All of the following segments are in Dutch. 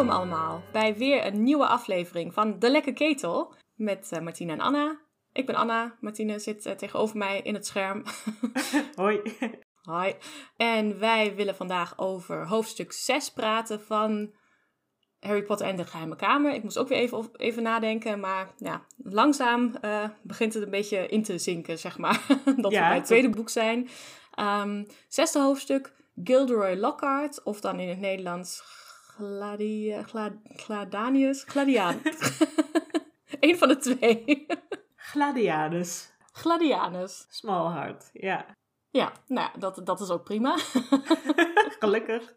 Welkom allemaal bij weer een nieuwe aflevering van De Lekke Ketel met uh, Martine en Anna. Ik ben Anna, Martine zit uh, tegenover mij in het scherm. Hoi. Hoi. En wij willen vandaag over hoofdstuk 6 praten van Harry Potter en de Geheime Kamer. Ik moest ook weer even, even nadenken, maar ja, langzaam uh, begint het een beetje in te zinken, zeg maar. dat ja, we bij het tweede boek zijn. Um, zesde hoofdstuk, Gilderoy Lockhart, of dan in het Nederlands Gladi Glad Gladanius? Gladian. Eén van de twee. Gladianus. Gladianus. Small heart, ja. Ja, nou, dat, dat is ook prima. Gelukkig.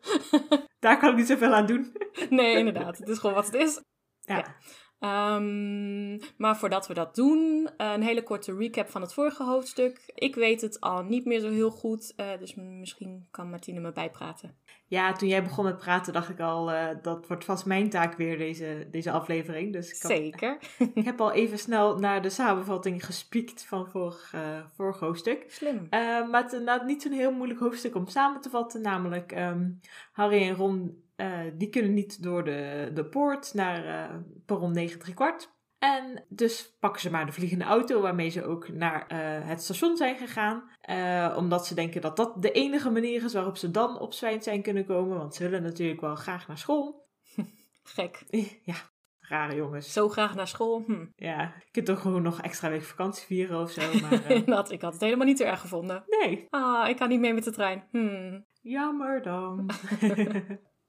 Daar kan ik niet zoveel aan doen. nee, inderdaad. Het is gewoon wat het is. Ja. ja. Um, maar voordat we dat doen, een hele korte recap van het vorige hoofdstuk. Ik weet het al niet meer zo heel goed, uh, dus misschien kan Martine me bijpraten. Ja, toen jij begon met praten dacht ik al, uh, dat wordt vast mijn taak weer deze, deze aflevering. Dus ik Zeker. ik heb al even snel naar de samenvatting gespiekt van vorig, uh, vorig hoofdstuk. Slim. maar het is niet zo'n heel moeilijk hoofdstuk om samen te vatten. Namelijk um, Harry en Ron uh, die kunnen niet door de, de poort naar uh, perron 9 3 kwart. En dus pakken ze maar de vliegende auto waarmee ze ook naar uh, het station zijn gegaan. omdat ze denken dat dat de enige manier is waarop ze dan op zijn kunnen komen. Want ze willen natuurlijk wel graag naar school. Gek. Ja, rare jongens. Zo graag naar school. Hm. Ja, je kunt toch gewoon nog extra week vakantie vieren of zo. Maar, uh... dat, ik had het helemaal niet zo erg gevonden. Nee. Ah, ik kan niet mee met de trein. Hm. Jammer dan.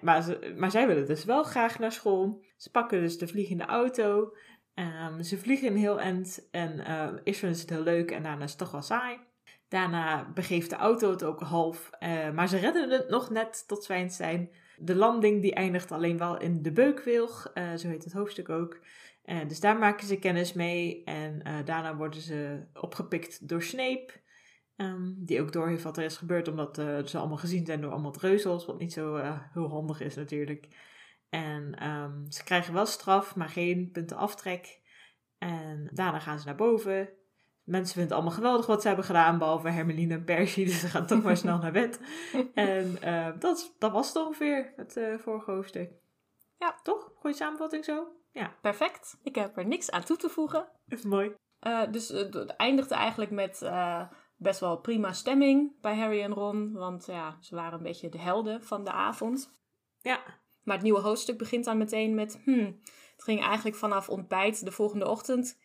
Maar, ze, maar zij willen dus wel graag naar school. Ze pakken dus de vliegende auto. Um, ze vliegen een heel eind en uh, eerst vinden ze het heel leuk en daarna is het toch wel saai. Daarna begeeft de auto het ook half, uh, maar ze redden het nog net tot zijn. De landing die eindigt alleen wel in de beukwilg, uh, zo heet het hoofdstuk ook. dus daar maken ze kennis mee en daarna worden ze opgepikt door Snape. Um, die ook door heeft wat er is gebeurd, omdat uh, ze allemaal gezien zijn door allemaal dreuzels, wat niet zo uh, heel handig is natuurlijk. En um, ze krijgen wel straf, maar geen punten aftrek. En daarna gaan ze naar boven. Mensen vinden het allemaal geweldig wat ze hebben gedaan, behalve Hermeline en Percy, dus ze gaan toch maar snel naar bed. En uh, dat, dat was het ongeveer, het vorige hoofdstuk. Ja. Toch? Goeie samenvatting zo? Ja. Perfect. Ik heb er niks aan toe te voegen. Dat is mooi. dus het eindigde eigenlijk met best wel prima stemming bij Harry en Ron. Want ja, ze waren een beetje de helden van de avond. Ja. Maar het nieuwe hoofdstuk begint dan meteen met... Hmm, het ging eigenlijk vanaf ontbijt de volgende ochtend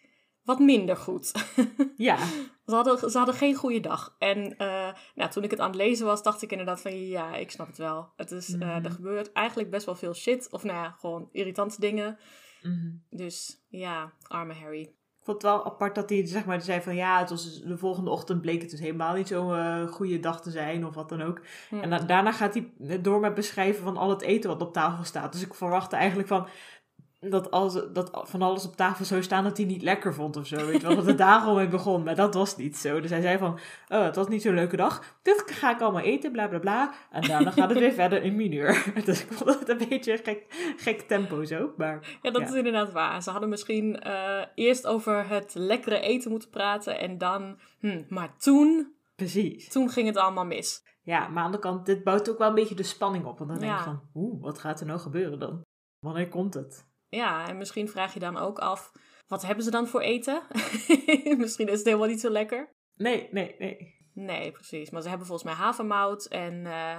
wat minder goed. Ja. ze, hadden, ze hadden geen goede dag. En uh, nou, toen ik het aan het lezen was, dacht ik inderdaad van... Ja, ik snap het wel. Het is, mm er gebeurt eigenlijk best wel veel shit. Of nou ja, gewoon irritante dingen. Mm Dus ja, arme Harry vond het wel apart dat hij zeg maar, zei van ja, het was de volgende ochtend bleek het dus helemaal niet zo'n uh, goede dag te zijn of wat dan ook. En daarna gaat hij door met beschrijven van al het eten wat op tafel staat. Dus ik verwachtte eigenlijk van, dat, als, dat van alles op tafel zou staan dat hij niet lekker vond of zo. Weet je wel, dat het daarom mee begon. Maar dat was niet zo. Dus hij zei van, oh, het was niet zo'n leuke dag. Dit ga ik allemaal eten, bla bla bla. En daarna gaat het weer verder in minuur. Dus ik vond het een beetje gek, gek tempo zo. Maar, ja, dat is inderdaad waar. Ze hadden misschien uh, eerst over het lekkere eten moeten praten. En dan, hm, maar toen... Precies. Toen ging het allemaal mis. Ja, maar aan de kant, dit bouwt ook wel een beetje de spanning op. Want dan denk je van, oeh, wat gaat er nou gebeuren dan? Wanneer komt het? Ja, en misschien vraag je dan ook af, wat hebben ze dan voor eten? misschien is het helemaal niet zo lekker. Nee, nee, nee. Nee, precies. Maar ze hebben volgens mij havermout en... Uh,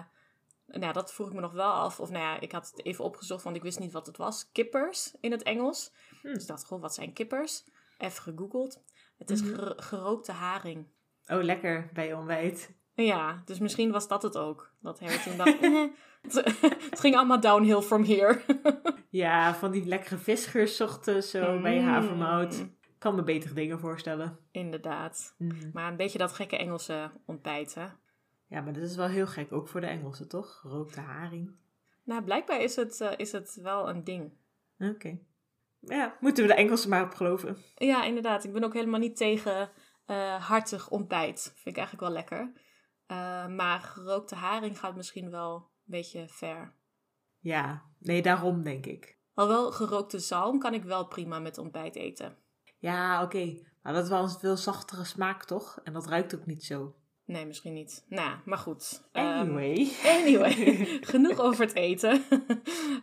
nou, dat vroeg ik me nog wel af. Of nou ja, ik had het even opgezocht, want ik wist niet wat het was. Kippers in het Engels. Hm. Dus ik dacht, goh, wat zijn kippers? Even gegoogeld. Het is mm gerookte haring. Oh, lekker bij je ontbijt. Ja, dus misschien was dat het ook. Dat Harry toen dacht, eh, het ging allemaal downhill from here. ja, van die lekkere visgers zo mm. bij havermout. Kan me betere dingen voorstellen. Inderdaad. Mm. Maar een beetje dat gekke Engelse ontbijt, hè? Ja, maar dat is wel heel gek, ook voor de Engelsen, toch? Gerookte haring. Nou, blijkbaar is het, uh, is het wel een ding. Oké. Ja, moeten we de Engelsen maar op geloven. Ja, inderdaad. Ik ben ook helemaal niet tegen uh, hartig ontbijt. Vind ik eigenlijk wel lekker. Uh, maar gerookte haring gaat misschien wel een beetje ver. Ja, nee, daarom denk ik. Alhoewel gerookte zalm kan ik wel prima met ontbijt eten. Ja, oké. Maar dat is wel een veel zachtere smaak, toch? En dat ruikt ook niet zo. Nee, misschien niet. Nou, maar goed. Anyway. Um, anyway, genoeg over het eten.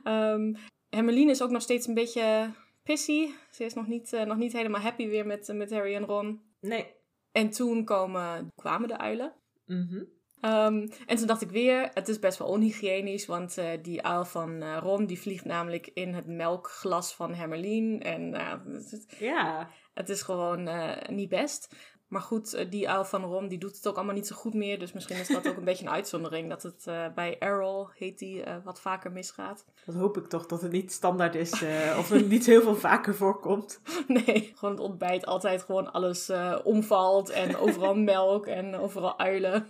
um, Hermeline is ook nog steeds een beetje pissy. Ze is nog niet, eh, nog niet helemaal happy weer met, met Harry en Ron. Nee. En toen komen, kwamen de uilen. Mhm. Ehm, en toen dacht ik weer, het is best wel onhygiënisch, want eh, die uil van eh, Ron die vliegt namelijk in het melkglas van Hermeline. En uh, het, Ja. het is gewoon eh, niet best. Maar goed, eh, die uil van Ron die doet het ook allemaal niet zo goed meer. Dus misschien is dat ook een beetje een uitzondering. Dat het eh, bij Errol, heet die, eh, wat vaker misgaat. Dat hoop ik toch, dat het niet standaard is. of het niet heel veel vaker voorkomt. Nee, gewoon het ontbijt altijd gewoon alles omvalt. En overal melk en overal uilen.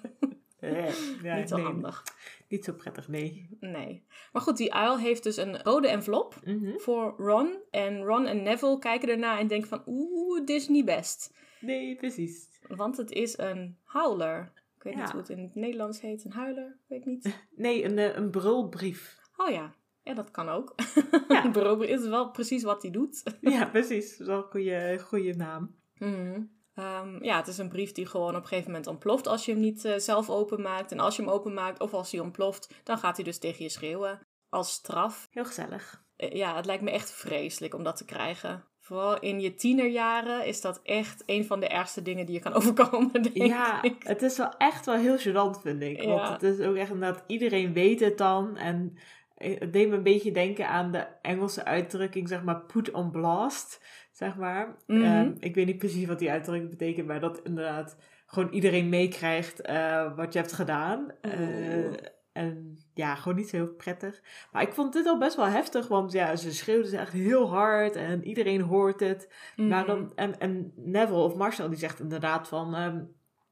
Ja, niet zo nee, handig. Niet zo prettig, nee. Nee. Maar goed, die uil heeft dus een rode envelop Mhm. voor Ron. En Ron en Neville kijken ernaar en denken van... Oeh, dit is niet best. Nee, precies. Want het is een howler. Ik weet Ja. niet hoe het in het Nederlands heet. Een huiler? Weet ik niet. Nee, een, eh, een brulbrief. Oh ja. Ja, dat kan ook. Ja. Een berober is wel precies wat hij doet. Ja, precies. Dat is wel een goede, goede naam. Mhm. Ehm, ja, het is een brief die gewoon op een gegeven moment ontploft als je hem niet eh, zelf openmaakt. En als je hem openmaakt of als hij ontploft, dan gaat hij dus tegen je schreeuwen. Als straf. Heel gezellig. Eh, ja, het lijkt me echt vreselijk om dat te krijgen. Vooral in je tienerjaren is dat echt een van de ergste dingen die je kan overkomen, denk Ja, ik. het is wel echt wel heel gênant, vind ik. Want het is ook echt dat iedereen weet het dan. En het deed me een beetje denken aan de Engelse uitdrukking, zeg maar, put on blast, zeg maar. Mhm. Ehm, ik weet niet precies wat die uitdrukking betekent, maar dat inderdaad gewoon iedereen meekrijgt eh, wat je hebt gedaan. Eh, Oeh. En ja, gewoon niet zo heel prettig. Maar ik vond dit al best wel heftig, want ja, ze schreeuwden ze echt heel hard en iedereen hoort het. Maar Mhm. Dan, en, en Neville of Marcel die zegt inderdaad van... ehm,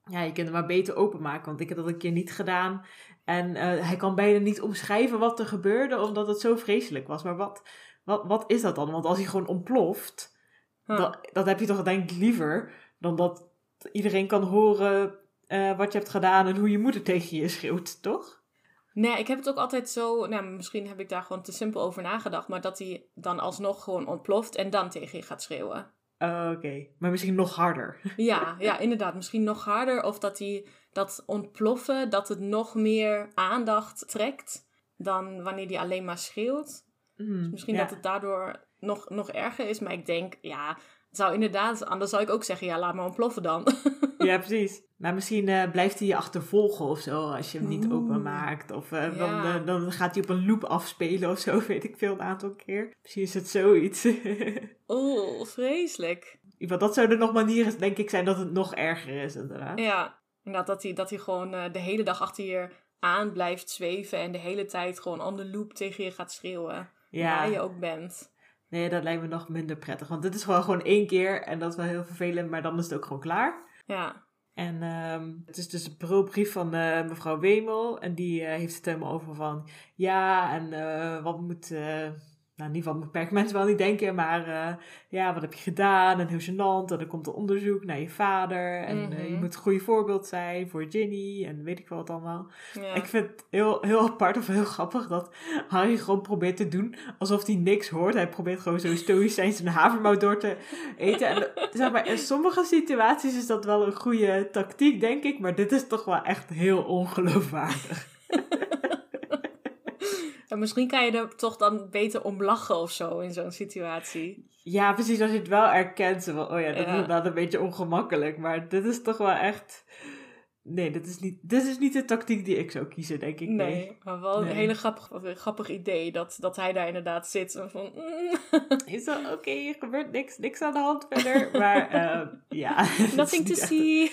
ja, je kunt het maar beter openmaken, want ik heb dat een keer niet gedaan. En eh, hij kan bijna niet omschrijven wat er gebeurde, omdat het zo vreselijk was. Maar wat, wat, wat is dat dan? Want als hij gewoon ontploft, Huh. dat, dat heb je toch denk ik liever... dan dat iedereen kan horen eh, wat je hebt gedaan en hoe je moeder tegen je schreeuwt, toch? Nee, ik heb het ook altijd zo... Nou, misschien heb ik daar gewoon te simpel over nagedacht. Maar dat hij dan alsnog gewoon ontploft en dan tegen je gaat schreeuwen. Oh, Oké, maar misschien nog harder. Ja, ja, inderdaad. Misschien nog harder. Of dat hij dat ontploffen, dat het nog meer aandacht trekt dan wanneer hij alleen maar schreeuwt. Hmm, Misschien ja. dat het daardoor nog, nog erger is. Maar ik denk, ja, zou inderdaad... Anders zou ik ook zeggen, ja, laat maar ontploffen dan. Ja, precies. Maar misschien eh, blijft hij je achtervolgen of zo als je hem niet Oeh. openmaakt. Of eh, dan, Ja. dan gaat hij op een loop afspelen of zo, weet ik veel, een aantal keer. Misschien is het zoiets. Oeh, vreselijk. Want dat zouden nog manieren, denk ik, zijn dat het nog erger is, inderdaad. Ja, inderdaad dat hij, dat hij gewoon eh, de hele dag achter je aan blijft zweven... en de hele tijd gewoon on the loop tegen je gaat schreeuwen. Waar je ook bent. Nee, dat lijkt me nog minder prettig. Want dit is gewoon, gewoon één keer en dat is wel heel vervelend, maar dan is het ook gewoon klaar. Ja, En ehm, het is dus een brulbrief van eh, mevrouw Wemel. En die eh, heeft het helemaal over van... Ja, en eh, wat moet... nou, niet wat moet perkament wel niet denken, maar... eh, ja, wat heb je gedaan? En heel gênant. En dan komt er onderzoek naar je vader. En eh, je Mhm. moet een goede voorbeeld zijn voor Ginny. En weet ik wel wat allemaal. ja. Ik vind het heel, heel apart of heel grappig dat Harry gewoon probeert te doen alsof hij niks hoort. Hij probeert gewoon zo stoïcijns zijn havermout door te eten. En zeg maar, in sommige situaties is dat wel een goede tactiek, denk ik. Maar dit is toch wel echt heel ongeloofwaardig. Misschien kan je er toch dan beter om lachen of zo in zo'n situatie. Ja, precies. Als je het wel erkent. van, oh ja, dat is Ja. inderdaad een beetje ongemakkelijk. Maar dit is toch wel echt... Nee, dit is niet, dit is niet de tactiek die ik zou kiezen, denk ik. Nee, Nee. maar wel Nee. een hele grappig, een grappig idee dat, dat hij daar inderdaad zit. En van, mm, Is dat oké? er gebeurt niks, niks aan de hand verder. Maar eh, ja. nothing to echt- see.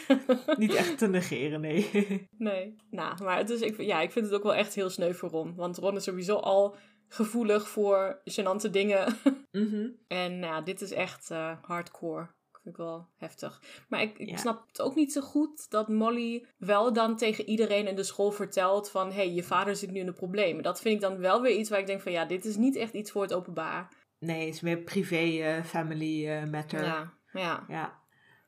Niet echt te negeren, nee. Nee, nou, maar is, ik, ja, ik vind het ook wel echt heel sneu voor Ron. Want Ron is sowieso al gevoelig voor gênante dingen. Mhm. En nou, ja, dit is echt eh, hardcore. Vind ik wel heftig. Maar ik, ik Ja. snap het ook niet zo goed dat Molly wel dan tegen iedereen in de school vertelt van... hé, hey, je vader zit nu in de problemen. Dat vind ik dan wel weer iets waar ik denk van... ja, dit is niet echt iets voor het openbaar. Nee, het is meer privé, eh, family eh, matter. Ja. Ja, ja.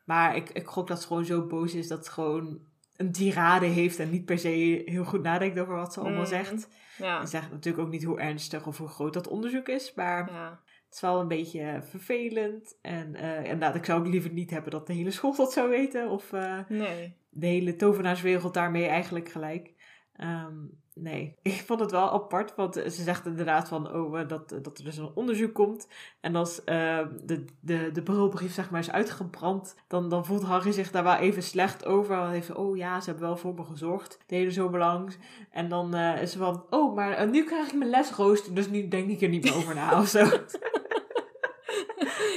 Maar ik, ik gok dat ze gewoon zo boos is dat ze gewoon een tirade heeft en niet per se heel goed nadenkt over wat ze allemaal Mm. zegt. Ja, Ze zegt natuurlijk ook niet hoe ernstig of hoe groot dat onderzoek is, maar ja. Het is wel een beetje vervelend. En eh inderdaad, ik zou ook liever niet hebben dat de hele school dat zou weten of... eh, Nee. de hele tovenaarswereld daarmee eigenlijk gelijk. Ehm, Nee, ik vond het wel apart, want ze zegt inderdaad van, oh, eh, dat, dat er dus een onderzoek komt. En als uh, de, de, de bureaubrief zeg maar is uitgebrand, dan, dan voelt Harry zich daar wel even slecht over. Dan heeft ze, oh ja, ze hebben wel voor me gezorgd, de hele zomerlang. En dan uh, is ze van, oh, maar nu krijg ik mijn lesrooster, dus nu denk ik er niet meer over na of zo.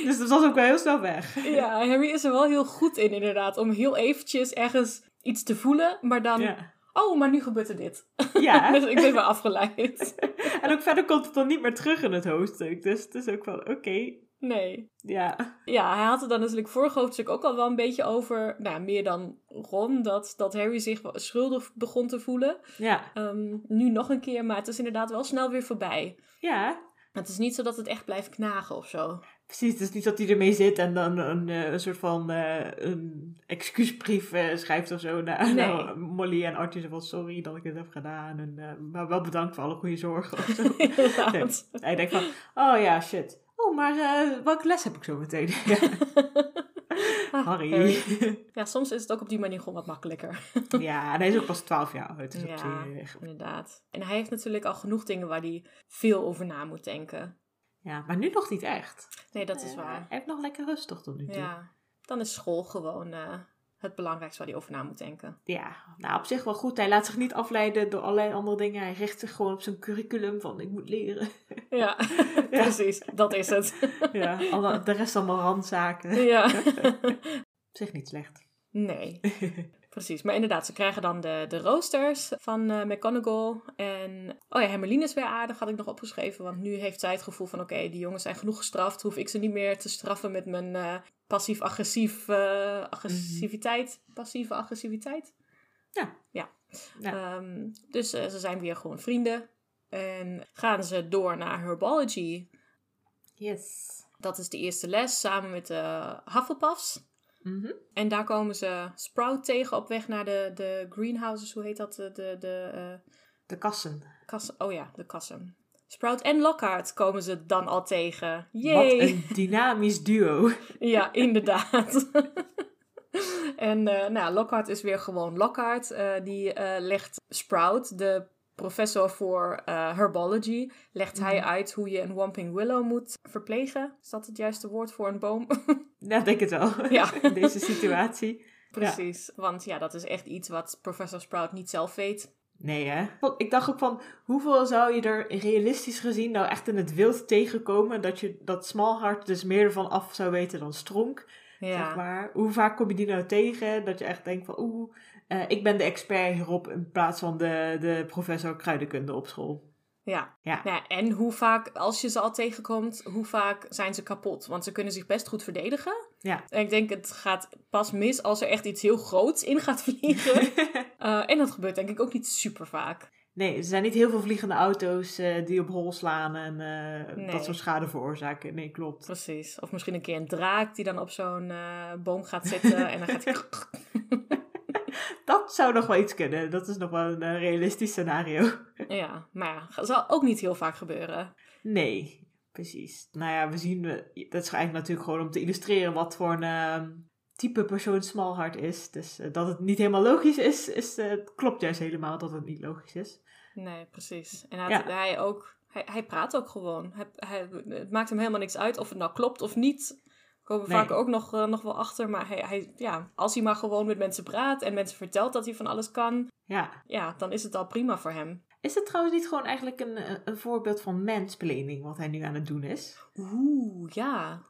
dus dat was ook wel heel snel weg. Ja, Harry is er wel heel goed in inderdaad, om heel eventjes ergens iets te voelen, maar dan... Ja oh, maar nu gebeurt er dit. Ja. dus ik ben wel afgeleid. en ook verder komt het dan niet meer terug in het hoofdstuk. Dus het is ook wel oké. Nee. Ja. Ja, hij had het dan natuurlijk vorige hoofdstuk ook al wel een beetje over, nou, meer dan Ron, dat, dat Harry zich schuldig begon te voelen. Ja. Um, nu nog een keer, maar het is inderdaad wel snel weer voorbij. Ja. Het is niet zo dat het echt blijft knagen of zo. Precies, het is niet dat hij ermee zit en dan een, een, een soort van uh, een excuusbrief uh, schrijft of zo naar, nee. Molly en Arthur. Van sorry dat ik het heb gedaan, en, uh, maar wel bedankt voor alle goede zorgen of zo. nee. Hij denkt van, oh ja, shit. Oh, maar welke les heb ik zo meteen? Ah, Harry. Ja, soms is het ook op die manier gewoon wat makkelijker. ja, en hij is ook pas 12 jaar oud. Dus ja, inderdaad. En hij heeft natuurlijk al genoeg dingen waar hij veel over na moet denken. Ja, maar nu nog niet echt. Nee, dat is waar. Hij heeft nog lekker rustig tot nu toe. Ja, dan is school gewoon uh, het belangrijkste waar hij over na moet denken. Ja, nou op zich wel goed. Hij laat zich niet afleiden door allerlei andere dingen. Hij richt zich gewoon op zijn curriculum van ik moet leren. Ja, ja. precies. Dat is het. ja, de rest allemaal randzaken. Ja. op zich niet slecht. Nee. Precies, maar inderdaad, ze krijgen dan de, de roosters van uh, McGonagall. En, oh ja, Hermeline is weer aardig, had ik nog opgeschreven. Want nu heeft zij het gevoel van, oké, die jongens zijn genoeg gestraft. Hoef ik ze niet meer te straffen met mijn uh, passief-agressief uh, agressiviteit. Mm Passieve agressiviteit? Ja. Ja. ja. Um, dus ze zijn weer gewoon vrienden. En gaan ze door naar Herbology. Yes. Dat is de eerste les, samen met de Hufflepuffs. Mhm. En daar komen ze Sprout tegen op weg naar de, de greenhouses. Hoe heet dat? De, de, de, uh... de kassen. kassen. Oh ja, de kassen. Sprout en Lockhart komen ze dan al tegen. Yay! Wat een dynamisch duo. ja, inderdaad. en uh, nou, Lockhart is weer gewoon Lockhart. Uh, die legt Sprout, de professor voor herbology, legt hij mhm. uit hoe je een Whomping Willow moet verplegen. Is dat het juiste woord voor een boom? Ja, denk het wel. Ja. In deze situatie. Precies, want ja, dat is echt iets wat professor Sprout niet zelf weet. Nee, hè? Ik dacht ook van, hoeveel zou je er realistisch gezien nou echt in het wild tegenkomen dat je dat Smallheart dus meer ervan af zou weten dan Stronk? Ja. Zeg maar. Hoe vaak kom je die nou tegen dat je echt denkt van, oeh, uh, ik ben de expert hierop in plaats van de, de professor kruidenkunde op school. Ja. ja. Nou, en hoe vaak, als je ze al tegenkomt, hoe vaak zijn ze kapot? Want ze kunnen zich best goed verdedigen. Ja. En ik denk, het gaat pas mis als er echt iets heel groots in gaat vliegen. uh, en dat gebeurt denk ik ook niet super vaak. Nee, er zijn niet heel veel vliegende auto's uh, die op hol slaan en uh, nee. dat soort schade veroorzaken. Nee, klopt. Precies. Of misschien een keer een draak die dan op zo'n boom gaat zitten en dan gaat hij... dat zou nog wel iets kunnen. Dat is nog wel een uh, realistisch scenario. Ja, maar dat zal ook niet heel vaak gebeuren. Nee, precies. Nou ja, we zien, dat is eigenlijk natuurlijk gewoon om te illustreren wat voor een uh, type persoon Smallheart is. Dus uh, dat het niet helemaal logisch is, is klopt juist helemaal dat het niet logisch is. Nee, precies. En hij, ja. hij ook, hij, hij, praat ook gewoon. Hij, hij, het maakt hem helemaal niks uit of het nou klopt of niet komen we vaak ook nog, uh, nog wel achter. Maar hij, hij, ja, als hij maar gewoon met mensen praat en mensen vertelt dat hij van alles kan, ja. Ja, dan is het al prima voor hem. Is het trouwens niet gewoon eigenlijk een, een voorbeeld van mansplaining wat hij nu aan het doen is? Oeh, ja.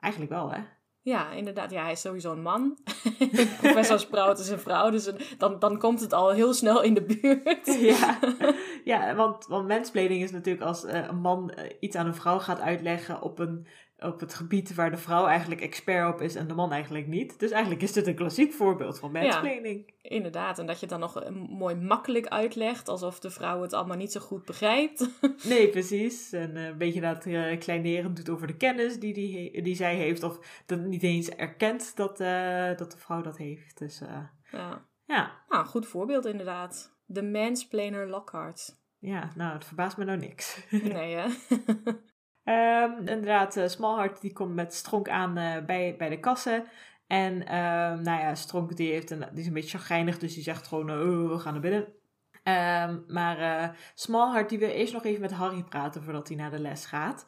Eigenlijk wel, hè? Ja, inderdaad. Ja, hij is sowieso een man. Professor Sprout is een vrouw, dus dan, dan komt het al heel snel in de buurt. ja, ja want, want mansplaining is natuurlijk als uh, een man uh, iets aan een vrouw gaat uitleggen op een op het gebied waar de vrouw eigenlijk expert op is en de man eigenlijk niet. Dus eigenlijk is dit een klassiek voorbeeld van mansplaining. Ja, inderdaad, en dat je dan nog mooi makkelijk uitlegt, alsof de vrouw het allemaal niet zo goed begrijpt. nee, precies. En een beetje dat uh, kleinerend doet over de kennis die, die, die zij heeft, of dat niet eens erkent dat, uh, dat de vrouw dat heeft. Dus uh, ja. ja. Nou, een goed voorbeeld inderdaad. De mansplainer Lockhart. Ja, nou, het verbaast me nou niks. nee, hè? Um, inderdaad, uh, Smallheart die komt met Stronk aan uh, bij, bij de kassen. En um, nou ja, Stronk die, heeft een, die is een beetje chagrijnig, dus die zegt gewoon, oh, we gaan naar binnen. Ehm, maar uh, Smallheart die wil eerst nog even met Harry praten voordat hij naar de les gaat.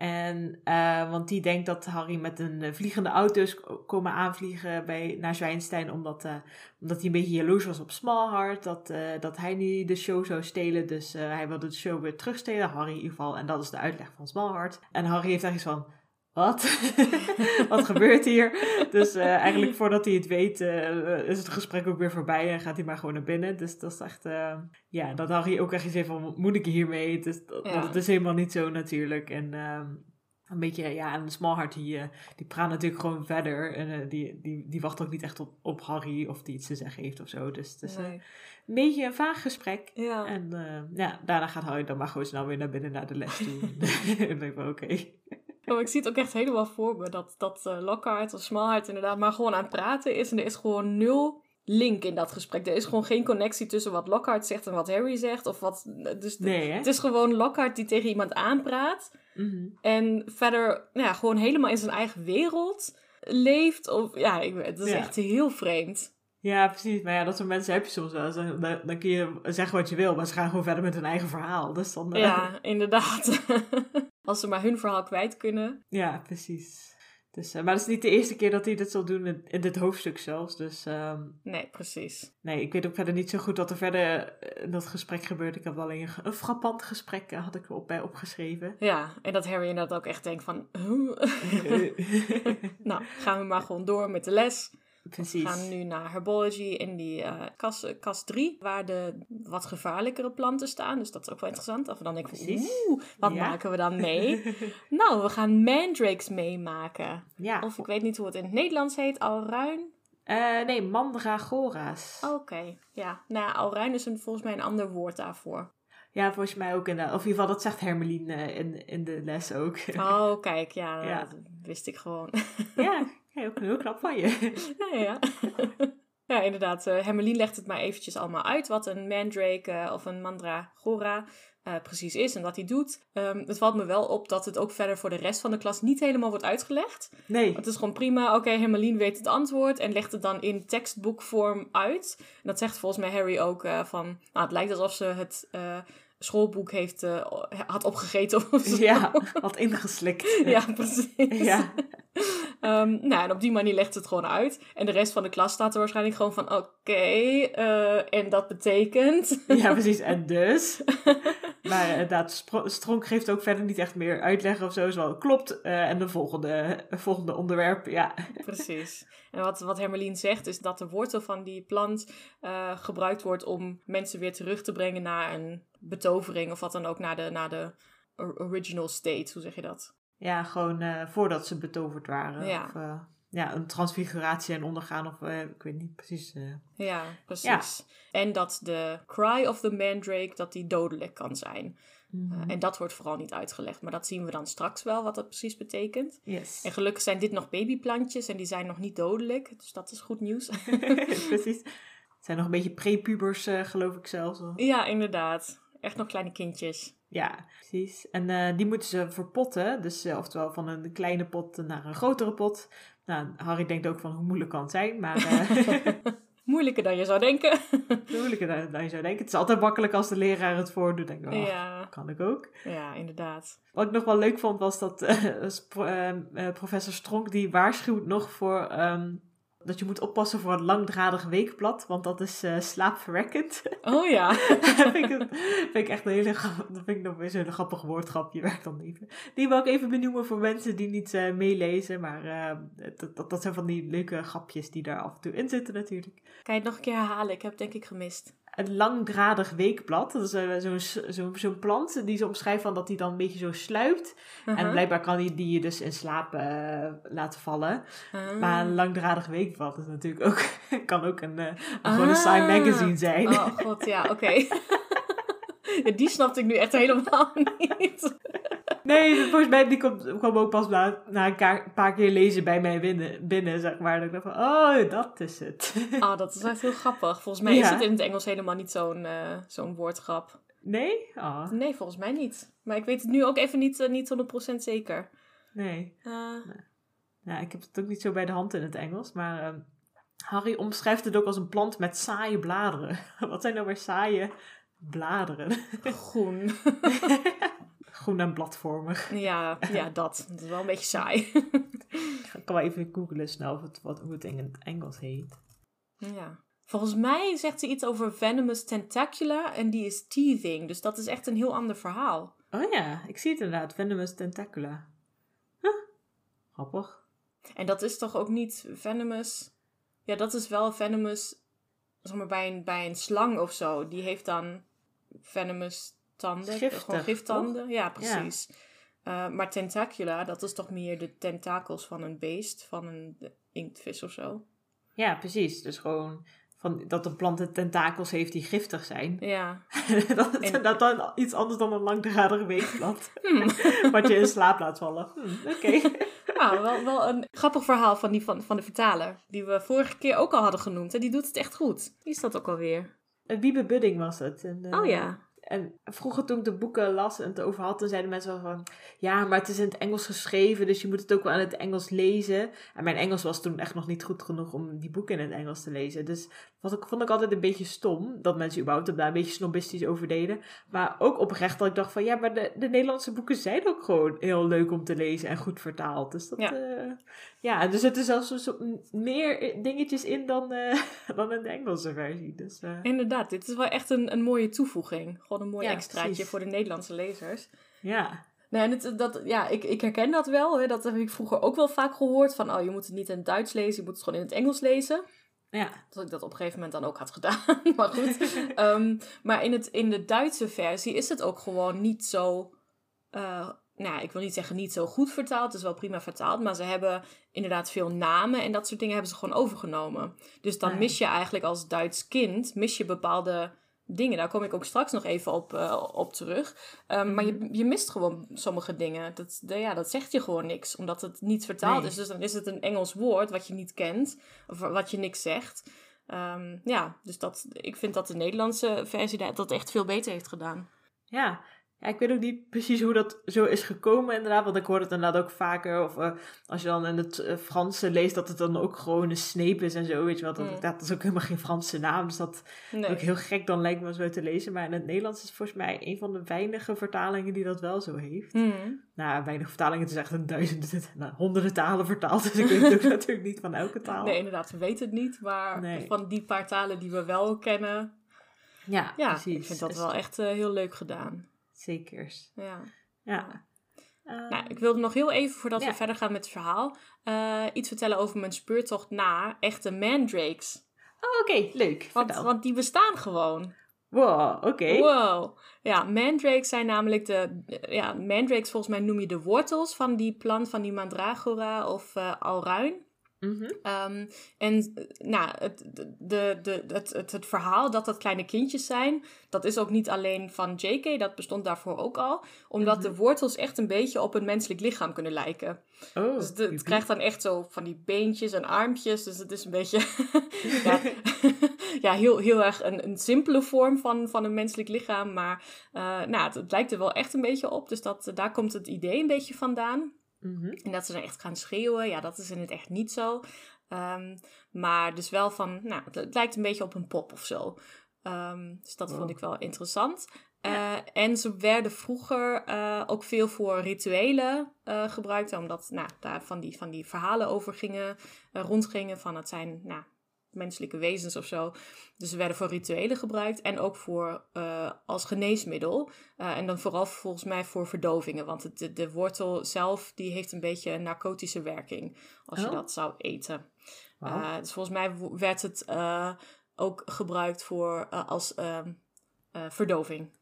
En, uh, want die denkt dat Harry met een uh, vliegende auto is komen aanvliegen bij, naar Zwijnstein. Omdat, uh, omdat hij een beetje jaloers was op Smallheart. Dat, dat hij nu de show zou stelen. Dus hij wilde de show weer terugstelen. Harry in ieder geval. En dat is de uitleg van Smallheart. En Harry heeft eigenlijk van... Wat? Wat gebeurt hier? Dus eigenlijk voordat hij het weet, is het gesprek ook weer voorbij en gaat hij maar gewoon naar binnen. Dus dat is echt, ja, dat Harry ook echt eens van, moet ik hiermee? Dus dat, ja. dat is helemaal niet zo natuurlijk. En um, een beetje, ja, en Smallheart die, die praat natuurlijk gewoon verder. En die, die, die wacht ook niet echt op, op Harry of die iets te zeggen heeft of zo. Dus het is nee. een beetje een vaag gesprek. Ja. En ja, daarna gaat Harry dan maar gewoon snel weer naar binnen naar de les toe. en denk ik van, oké. Okay. Oh, ik zie het ook echt helemaal voor me. Dat, dat uh, Lockhart of Smallheart inderdaad maar gewoon aan het praten is. En er is gewoon nul link in dat gesprek. Er is gewoon geen connectie tussen wat Lockhart zegt en wat Harry zegt. Of wat, dus nee, het is gewoon Lockhart die tegen iemand aanpraat. Mm-hmm. En verder ja, gewoon helemaal in zijn eigen wereld leeft. Of, ja, ik, het is Ja. echt heel vreemd. Ja, precies. Maar ja, dat soort mensen heb je soms wel. Dan, dan, kun je zeggen wat je wil, maar ze gaan gewoon verder met hun eigen verhaal. Dus dan, eh, Ja, inderdaad. Als ze maar hun verhaal kwijt kunnen. ja, precies. Dus, eh, maar het is niet de eerste keer dat hij dit zal doen in, in dit hoofdstuk zelfs. Dus ehm, Nee, precies. nee, ik weet ook verder niet zo goed wat er verder in dat gesprek gebeurt. Ik heb alleen een, een frappant gesprek, eh, had ik erop bij opgeschreven. Ja, en dat Harry inderdaad ook echt denkt van... nou, gaan we maar gewoon door met de les. Precies. We gaan nu naar herbology in die eh kas, kas 3, waar de wat gevaarlijkere planten staan. Dus dat is ook wel interessant. Of dan denk ik, oeh, wat Ja. maken we dan mee? nou, we gaan mandrakes meemaken. ja. Of ik weet niet hoe het in het Nederlands heet, alruin. Eh, nee, mandragora's. Oké, ja. Nou, alruin is een, volgens mij een ander woord daarvoor. Ja, volgens mij ook. In de, of in ieder geval, dat zegt Hermelien eh, in, in de les ook. Oh, kijk, ja, Ja. dat wist ik gewoon. ja, ook heel knap van je. ja, ja. ja, inderdaad. Hermelien legt het maar eventjes allemaal uit wat een mandrake eh, of een mandragora eh, precies is en wat hij doet. Ehm, het valt me wel op dat het ook verder voor de rest van de klas niet helemaal wordt uitgelegd. Nee. Het is gewoon prima. Oké, Hermelien weet het antwoord en legt het dan in tekstboekvorm uit. En dat zegt volgens mij Harry ook van... Nou, het lijkt alsof ze het schoolboek heeft, eh, had opgegeten of zo. Ja, wat ingeslikt. Ja, precies. Ja. Ehm, nou, en op die manier legt het gewoon uit. En de rest van de klas staat er waarschijnlijk gewoon van... Oké, eh, en dat betekent... Ja, precies. En dus. Maar inderdaad, Spro- Stronk geeft ook verder niet echt meer uitleg of zo. Is wel klopt. Eh, en de volgende, volgende onderwerp, ja. Precies. En wat, wat Hermelien zegt is dat de wortel van die plant eh, gebruikt wordt om mensen weer terug te brengen naar een betovering of wat dan ook, naar de, naar de or- original state. Hoe zeg je dat? Ja, gewoon eh, voordat ze betoverd waren. Ja. Of eh, ja, een transfiguratie en ondergaan. Of eh, ik weet niet precies. Ja, precies. En dat de cry of the mandrake, dat die dodelijk kan zijn. Mhm. En dat wordt vooral niet uitgelegd, maar dat zien we dan straks wel, wat dat precies betekent. Yes. En gelukkig zijn dit nog babyplantjes en die zijn nog niet dodelijk, dus dat is goed nieuws. precies. Het zijn nog een beetje prepubers, geloof ik zelfs. ja, inderdaad. Echt nog kleine kindjes. Ja, precies. En eh, die moeten ze verpotten. Dus eh, oftewel van een kleine pot naar een grotere pot. Nou, Harry denkt ook van hoe moeilijk kan het zijn. Maar eh Moeilijker dan je zou denken. moeilijker dan, dan je zou denken. Het is altijd makkelijk als de leraar het voordoet. Denk ik, oh, ja, kan ik ook. ja, inderdaad. Wat ik nog wel leuk vond was dat professor Stronk die waarschuwt nog voor... ehm, dat je moet oppassen voor het langdradig weekblad, want dat is eh, slaapverwekkend. Oh ja. dat vind ik, een- vind ik echt een hele, dat vind ik nog weer zo'n grappig woordgrapje. Ik dan even, die wil ik even benoemen voor mensen die niet eh, meelezen. Maar eh, dat, dat, dat zijn van die leuke grapjes die daar af en toe in zitten natuurlijk. Kan je het nog een keer herhalen? Ik heb het denk ik gemist. Een langdradig weekblad. Dat is eh, zo'n zo, zo'n plant die ze omschrijft van dat die dan een beetje zo sluipt. En Uh-huh. blijkbaar kan die, die je dus in slaap eh, laten vallen. Ah. Maar een langdradig weekblad is natuurlijk ook, kan ook een, eh, een gewoon een Ah. magazine zijn. Oh god, ja, oké. Die snapte ik nu echt helemaal niet. Nee, volgens mij die komt, kwam ook pas na, na een paar keer lezen bij mij binnen, binnen, zeg maar. Dat ik dacht van, oh, dat is het. Ah, dat is echt heel grappig. Volgens mij is het in het Engels helemaal niet zo'n eh, zo'n woordgrap. Nee? Oh, Nee, volgens mij niet. Maar ik weet het nu ook even niet, eh, niet 100% zeker. nee. Eh, Ja, ik heb het ook niet zo bij de hand in het Engels, maar ehm, Harry omschrijft het ook als een plant met saaie bladeren. Wat zijn nou weer saaie bladeren. Groen. Groen en bladvormig. ja, ja, dat. Dat is wel een beetje saai. Ik kan wel even googlen snel of het, wat, hoe het in het Engels heet. ja. Volgens mij zegt ze iets over venomous tentacula en die is teething. Dus dat is echt een heel ander verhaal. Oh ja, ik zie het inderdaad. Venomous tentacula. Huh. Grappig. En dat is toch ook niet venomous? Ja, dat is wel venomous, zeg maar, bij een, bij een slang of zo. Die heeft dan venomous tanden. Giftig, gewoon giftanden. toch? Ja, precies. Eh, maar tentacula, dat is toch meer de tentakels van een beest, van een inktvis of zo. Ja, precies. Dus gewoon van, dat de plant tentakels heeft die giftig zijn. Ja. dat, En- dat dan iets anders dan een langdradig weekblad. Hmm. Wat je in slaap laat vallen. Hm, Oké. Nou, wel, wel een grappig verhaal van, die, van, van de vertaler. Die we vorige keer ook al hadden genoemd. En die doet het echt goed. Wie is dat ook alweer? Een Wiebe Budding was het. En, eh, Oh ja. En vroeger toen ik de boeken las en het over had, toen zeiden mensen wel van... Ja, maar het is in het Engels geschreven, dus je moet het ook wel in het Engels lezen. En mijn Engels was toen echt nog niet goed genoeg om die boeken in het Engels te lezen. Dus wat ik, vond ik altijd een beetje stom, dat mensen überhaupt daar een beetje snobistisch over deden. Maar ook oprecht dat ik dacht van... Ja, maar de, de Nederlandse boeken zijn ook gewoon heel leuk om te lezen en goed vertaald. Dus dat... Ja. Ja, ja dus er zitten zelfs zo meer dingetjes in dan, eh, dan in de Engelse versie. Dus, eh, Inderdaad, dit is wel echt een, een mooie toevoeging. Een mooi Ja, extraatje precies. voor de Nederlandse lezers. ja. Nee, en het, dat, ja, ik, ik herken dat wel. Hè. Dat heb ik vroeger ook wel vaak gehoord. Van, oh, je moet het niet in het Duits lezen, je moet het gewoon in het Engels lezen. Ja. Dat ik dat op een gegeven moment dan ook had gedaan. maar goed. Ehm, maar in, het, in de Duitse versie is het ook gewoon niet zo... eh, nou, ik wil niet zeggen niet zo goed vertaald. Het is wel prima vertaald. Maar ze hebben inderdaad veel namen en dat soort dingen hebben ze gewoon overgenomen. Dus dan mis je eigenlijk als Duits kind... mis je bepaalde dingen. Daar kom ik ook straks nog even op, eh, op terug. Ehm, Maar je, je mist gewoon sommige dingen. Dat, de- ja, dat zegt je gewoon niks, omdat het niet vertaald Nee. is. Dus dan is het een Engels woord wat je niet kent, of wat je niks zegt. Ehm, ja, dus dat, ik vind dat de Nederlandse versie dat dat echt veel beter heeft gedaan. Ja. Ja, ik weet ook niet precies hoe dat zo is gekomen inderdaad. Want ik hoor het inderdaad ook vaker. Of eh, als je dan in het eh, Franse leest dat het dan ook gewoon een sneep is en zo. Weet je wel, dat, Mm. dat is ook helemaal geen Franse naam. Dus dat Nee. ook heel gek dan lijkt me zo te lezen. Maar in het Nederlands is het volgens mij een van de weinige vertalingen die dat wel zo heeft. Mhm. Nou, weinig vertalingen. Het is echt een duizenden, nou, honderden talen vertaald. Dus ik weet het ook natuurlijk niet van elke taal. Nee, inderdaad, we weten het niet. Maar Nee. van die paar talen die we wel kennen, Ja, ja, precies. ik vind dat Dus wel echt eh, heel leuk gedaan. Zekers. Ja. Ja. Nou, ik wilde nog heel even, voordat we verder gaan met het verhaal, eh, iets vertellen over mijn speurtocht naar echte mandrakes. oh, oké, leuk. Want, want die bestaan gewoon. Wow, oké. Wow. Ja, mandrakes zijn namelijk de... Ja, mandrakes volgens mij noem je de wortels van die plant, van die mandragora of eh alruin. Mhm. Ehm, en eh, nou, het, de, de, het, het, het verhaal dat dat kleine kindjes zijn, dat is ook niet alleen van JK, dat bestond daarvoor ook al. Omdat Mhm. de wortels echt een beetje op een menselijk lichaam kunnen lijken. Oh, Dus het, krijgt dan echt zo van die beentjes en armpjes. Dus het is een beetje ja, ja, heel, heel erg een, een simpele vorm van, van een menselijk lichaam. Maar eh, nou, het, het lijkt er wel echt een beetje op. Dus dat, daar komt het idee een beetje vandaan. Mhm. En dat ze dan echt gaan schreeuwen. Ja, dat is in het echt niet zo. Ehm, maar dus wel van, nou, het, het lijkt een beetje op een pop of zo. Ehm, dus dat Wow. vond ik wel interessant. Ja. Eh, en ze werden vroeger eh, ook veel voor rituelen eh, gebruikt. Omdat nou, daar van die, van die verhalen over gingen, rondgingen. Van het zijn nou, menselijke wezens of zo. Dus ze werden voor rituelen gebruikt. En ook voor, eh, als geneesmiddel. Eh, en dan vooral volgens mij voor verdovingen. Want het, de, de wortel zelf die heeft een beetje een narcotische werking. Als je Oh. dat zou eten. Eh, dus volgens mij werd het ook gebruikt voor, als ehm, eh, verdoving.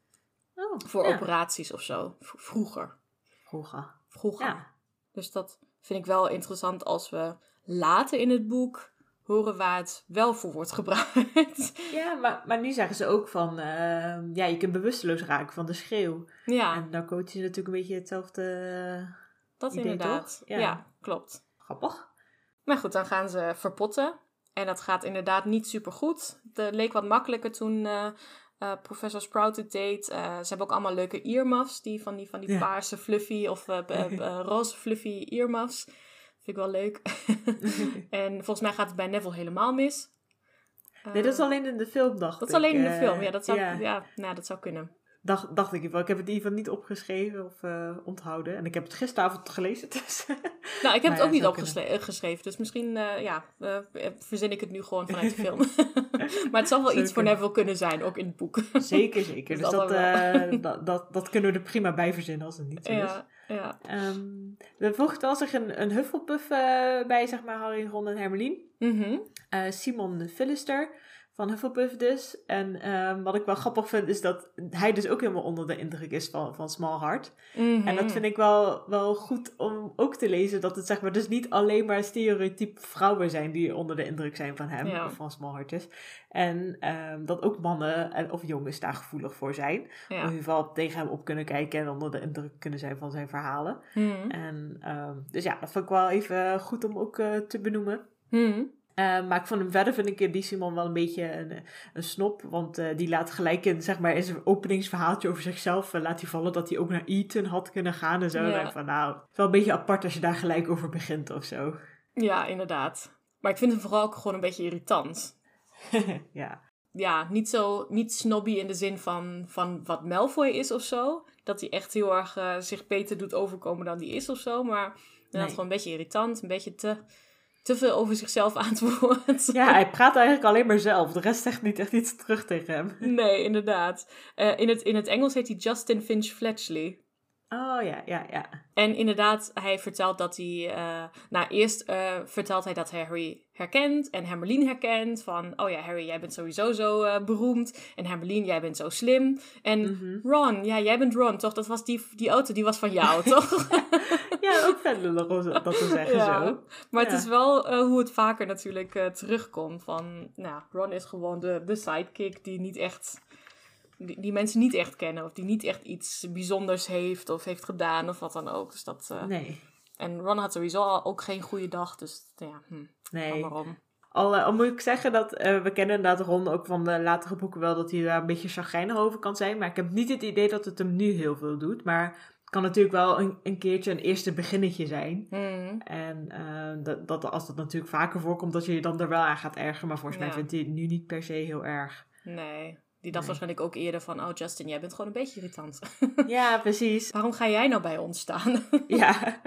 oh, Voor ja. operaties of zo. V- vroeger. Vroeger. Vroeger. Ja. Dus dat vind ik wel interessant als we later in het boek horen waar het wel voor wordt gebruikt. Ja, maar, maar nu zeggen ze ook van, ehm, ja, je kunt bewusteloos raken van de schreeuw. ja, En narcotisch is natuurlijk een beetje hetzelfde. dat idee, inderdaad. toch? Ja. Ja. klopt. grappig. Maar goed, dan gaan ze verpotten. En dat gaat inderdaad niet super goed. Het leek wat makkelijker toen eh, eh, professor Sprout het deed. Eh, ze hebben ook allemaal leuke earmuffs. Die van die, van die Ja. paarse fluffy of roze fluffy earmuffs. Vind ik wel leuk. en volgens mij gaat het bij Neville helemaal mis. Nee, dat is Eh, alleen in de film, dacht dat ik. is alleen in de eh, film. Ja, dat zou, ja. ja. nou, dat zou kunnen. Dacht, dacht ik wel. Ik heb het in ieder geval niet opgeschreven of eh, onthouden. En ik heb het gisteravond gelezen, dus... Nou, ik heb Maar het ook ja, niet opgeschreven. Dus misschien eh, ja, eh, verzin ik het nu gewoon vanuit de film. maar het zal wel iets voor. Neville kunnen zijn, ook in het boek. Zeker, zeker. Dus dat dat, eh, dat, dat, dat kunnen we er prima bij verzinnen als het niet zo is. Ja, ja. Ehm, er voegt wel zich een, een Hufflepuff eh, bij, zeg maar, Harry, Ron en Hermeline. Mhm. Eh, Simon Philister van Hufflepuff dus. En ehm, wat ik wel grappig vind, is dat hij dus ook helemaal onder de indruk is van, van Small Heart. En Mhm. dat vind ik wel, wel goed om ook te lezen, dat het zeg maar dus niet alleen maar stereotype vrouwen zijn die onder de indruk zijn van hem, Ja. of van Small Heart is. En ehm, dat ook mannen en, of jongens daar gevoelig voor zijn. Of in ieder geval tegen hem op kunnen kijken en onder de indruk kunnen zijn van zijn verhalen. Mhm. En, ehm, dus ja, dat vond ik wel even goed om ook eh, te benoemen. Mhm. Eh, maar ik vond hem verder, vind ik die Simon wel een beetje een, een snop. Want eh, die laat gelijk in, zeg maar, in zijn openingsverhaaltje over zichzelf, eh, laat hij vallen dat hij ook naar Eton had kunnen gaan en zo. Ja. En van, nou, het is wel een beetje apart als je daar gelijk over begint of zo. Ja, inderdaad. Maar ik vind hem vooral ook gewoon een beetje irritant. ja. Ja, niet zo, niet snobby in de zin van, van wat Malfoy is of zo. Dat hij echt heel erg eh, zich beter doet overkomen dan die is of zo. Maar inderdaad Nee. gewoon een beetje irritant. Een beetje te, te veel over zichzelf aan het woord. ja, hij praat eigenlijk alleen maar zelf. De rest zegt niet echt iets terug tegen hem. Nee, inderdaad. Eh, in, het, in het Engels heet hij Justin Finch Fletchley. Oh ja, ja, ja. En inderdaad, hij vertelt dat hij... eh, nou, eerst eh, vertelt hij dat Harry herkent en Hermeline herkent. Van, oh ja, Harry, jij bent sowieso zo beroemd. En Hermeline, jij bent zo slim. En Mhm. Ron, ja, jij bent Ron, toch? Dat was die, die auto, die was van jou, toch? Ja, ook vet lullig om dat te zeggen Ja. zo. Maar het is wel eh, hoe het vaker natuurlijk eh, terugkomt. Van, nou, Ron is gewoon de, de sidekick die niet echt... Die, die mensen niet echt kennen. Of die niet echt iets bijzonders heeft of heeft gedaan of wat dan ook. Dus dat... eh, Nee, En Ron had sowieso al ook geen goede dag. Dus ja, hm, nee. waarom? Al, al moet ik zeggen dat we kennen inderdaad Ron ook van de latere boeken wel dat hij daar een beetje chagrijnig over kan zijn. Maar ik heb niet het idee dat het hem nu heel veel doet. Maar kan natuurlijk wel een, een keertje een eerste beginnetje zijn. Hm, En eh, dat, dat als dat natuurlijk vaker voorkomt, dat je je dan er wel aan gaat ergeren. Maar volgens mij vindt hij het nu niet per se heel erg. nee. Die dacht Nee. waarschijnlijk ook eerder van... Oh Justin, jij bent gewoon een beetje irritant. Ja, precies. Waarom ga jij nou bij ons staan? Ja.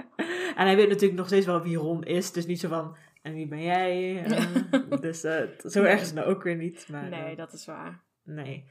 En hij weet natuurlijk nog steeds wel wie Ron is. Dus niet zo van, en wie ben jij? Eh, dus eh, zo erg is het nou ook weer niet. Maar, nee, dat is waar. nee.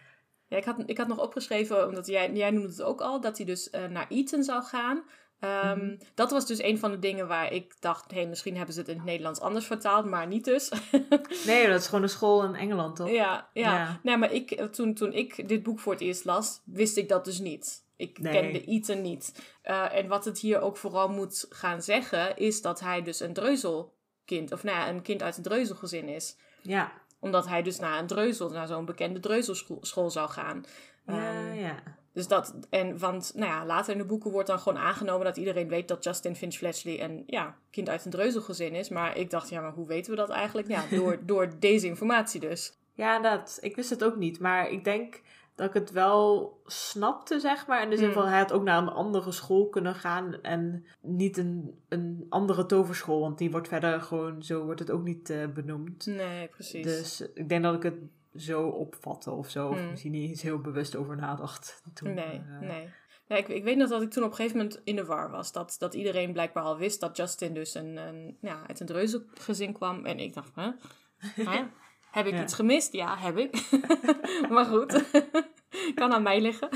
Ja, ik, had, ik had nog opgeschreven, omdat jij, jij noemde het ook al, dat hij dus eh, naar Eton zou gaan. Ehm, Mhm. Dat was dus een van de dingen waar ik dacht, hé, misschien hebben ze het in het Nederlands anders vertaald, maar niet dus. Nee, dat is gewoon een school in Engeland, toch? ja, ja. Ja. Nee, maar ik, eh, toen, toen ik dit boek voor het eerst las, wist ik dat dus niet. Ik Nee. kende Eton niet. Eh, en wat het hier ook vooral moet gaan zeggen, is dat hij dus een dreuzelkind, of nou ja, een kind uit een dreuzelgezin is. Ja. Omdat hij dus naar een dreuzel, naar zo'n bekende dreuzelschool school zou gaan. Ja, Ehm, ja. Dus dat, en want nou ja, later in de boeken wordt dan gewoon aangenomen dat iedereen weet dat Justin Finch Fletchley een ja, kind uit een dreuzelgezin is. Maar ik dacht, ja, maar hoe weten we dat eigenlijk? Ja, door, door deze informatie dus. Ja, dat. Ik wist het ook niet. Maar ik denk dat ik het wel snapte, zeg maar. In de zin Hmm. van, hij had ook naar een andere school kunnen gaan. En niet een, een andere toverschool. Want die wordt verder gewoon, zo wordt het ook niet eh, benoemd. Nee, precies. Dus ik denk dat ik het zo opvatte of zo. Of Hmm. misschien niet eens heel bewust over nadacht. Toen, nee, nee. nee ik, ik weet nog dat ik toen op een gegeven moment in de war was. Dat, dat iedereen blijkbaar al wist dat Justin dus een, een, ja, uit een dreuzelgezin kwam. En ik dacht, hè? Hè? Heb ik Ja. iets gemist? Ja, heb ik. maar goed, kan aan mij liggen.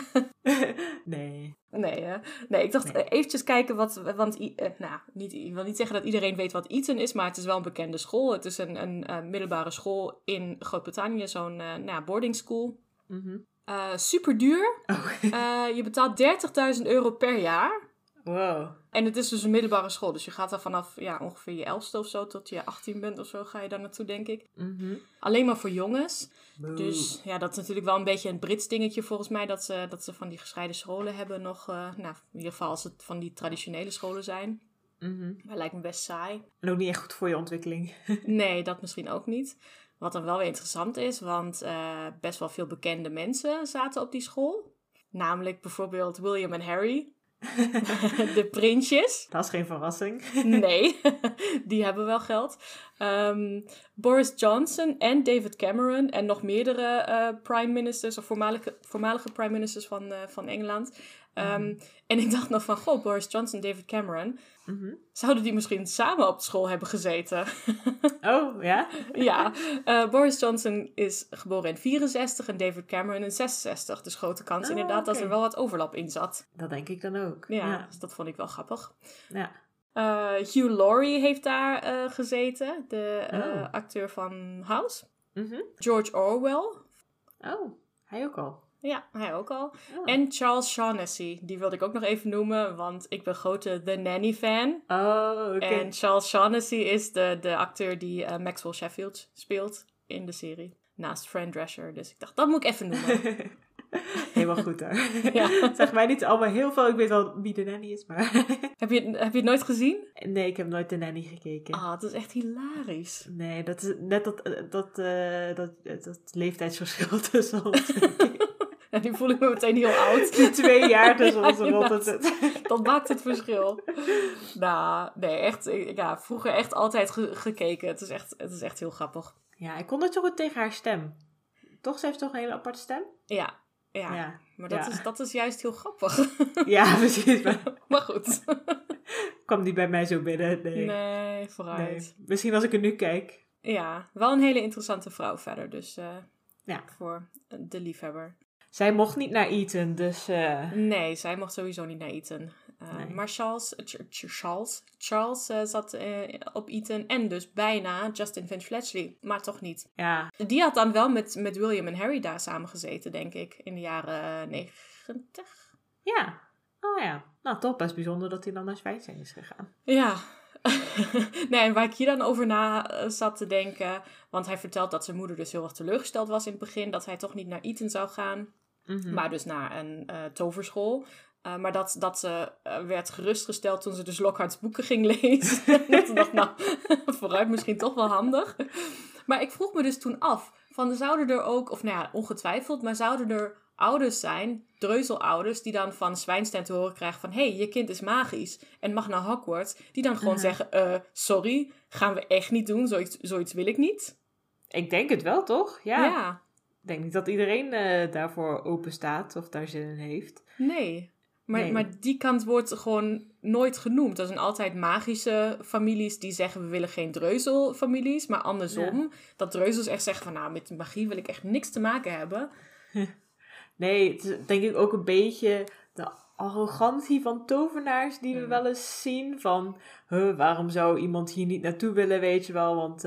nee. Nee, nee, ik dacht Nee. eventjes kijken wat, want, eh, nou, niet, ik wil niet zeggen dat iedereen weet wat Eton is, maar het is wel een bekende school. Het is een, een eh, middelbare school in Groot-Brittannië, zo'n eh, nou, boarding school. Eh super duur. Oh, je betaalt 30.000 euro per jaar. Wow. En het is dus een middelbare school, dus je gaat daar vanaf ja, ongeveer je elfste of zo tot je 18 bent of zo, ga je daar naartoe, denk ik. Mhm. Alleen maar voor jongens. Boe. Dus ja, dat is natuurlijk wel een beetje een Brits dingetje volgens mij. Dat ze, dat ze van die gescheiden scholen hebben nog. eh, nou, in ieder geval als het van die traditionele scholen zijn. Mhm. Maar lijkt me best saai. En ook niet echt goed voor je ontwikkeling. Nee, dat misschien ook niet. Wat dan wel weer interessant is, want eh, best wel veel bekende mensen zaten op die school. Namelijk bijvoorbeeld William en Harry. de prinsjes. Dat is geen verrassing. Nee, die hebben wel geld. Ehm, Boris Johnson en David Cameron en nog meerdere eh, prime ministers of voormalige, voormalige prime ministers van, eh, van Engeland. Ehm, En ik dacht nog van, goh, Boris Johnson en David Cameron, Mhm. zouden die misschien samen op school hebben gezeten? Oh, ja? ja, eh, Boris Johnson is geboren in 64 en David Cameron in 66. Dus grote kans Oh, inderdaad dat er wel wat overlap in zat. Dat denk ik dan ook. Ja, Ja. dus dat vond ik wel grappig. ja. Eh, Hugh Laurie heeft daar eh, gezeten, de Oh. acteur van House. Mhm. George Orwell, Oh, hij ook al. Ja, hij ook al. Oh. En Charles Shaughnessy, die wilde ik ook nog even noemen, want ik ben grote The Nanny-fan. Oh, oké. En Charles Shaughnessy is de, de acteur die eh, Maxwell Sheffield speelt in de serie. Naast Fran Drescher. Dus ik dacht, dat moet ik even noemen. Helemaal goed hoor. Ja. Zeg mij niet allemaal heel veel. Ik weet wel wie de nanny is, maar... heb, je, heb je het nooit gezien? nee, ik heb nooit de nanny gekeken. Ah, het is echt hilarisch. Nee, dat is net dat, eh, dat, eh, dat, dat leeftijdsverschil tussen ons. En nu voel ik me meteen heel oud. Die twee jaar Ja, inderdaad. het. Dat maakt het verschil. Nou, nee, echt. Ja, vroeger echt altijd ge- gekeken. Het is, echt, het is echt heel grappig. Ja, ik kon het zo goed tegen haar stem. Toch, ze heeft toch een hele aparte stem? Ja, ja. Ja, maar dat, ja. is, dat is juist heel grappig. ja precies. Maar maar goed. kwam die bij mij zo binnen? Nee. Nee, vooruit. Nee. Misschien als ik er nu kijk. Ja, wel een hele interessante vrouw verder. Dus eh, Ja. voor de liefhebber. Zij mocht niet naar Eton, dus... eh, Nee, zij mocht sowieso niet naar Eton. Eh, Nee. Maar Charles, eh, Ch- Ch- Charles, Charles zat op Eton en dus bijna Justin Finch Fletchley. Maar toch niet. ja, Die had dan wel met, met William en Harry daar samen gezeten, denk ik. In de jaren negentig. ja. Oh ja. Nou, toch best bijzonder dat hij dan naar Zwijts is gegaan. Ja. nee, en waar ik hier dan over na zat te denken. Want hij vertelt dat zijn moeder dus heel erg teleurgesteld was in het begin. Dat hij toch niet naar Eton zou gaan. Mhm. Maar dus naar een eh, toverschool. Eh, maar dat, dat ze eh, werd gerustgesteld toen ze dus Lockhart's boeken ging lezen. dat ze dacht, nou, vooruit misschien toch wel handig. Maar ik vroeg me dus toen af, van zouden er ook, of nou ja, ongetwijfeld, maar zouden er ouders zijn, dreuzelouders, die dan van Zwijnstein te horen krijgen van, hé, hey, je kind is magisch en mag naar Hogwarts, die dan gewoon Mhm. zeggen, sorry, gaan we echt niet doen, zoiets, zoiets wil ik niet. Ik denk het wel, toch? Ja. ja denk niet dat iedereen eh, daarvoor open staat of daar zin in heeft. Nee. Maar, Nee. maar die kant wordt gewoon nooit genoemd. Er zijn altijd magische families die zeggen we willen geen dreuzelfamilies. Maar andersom, dat dreuzels echt zeggen van nou met magie wil ik echt niks te maken hebben. Nee, het is denk ik ook een beetje de arrogantie van tovenaars die we Hmm. wel eens zien. Van, huh, waarom zou iemand hier niet naartoe willen, weet je wel. Want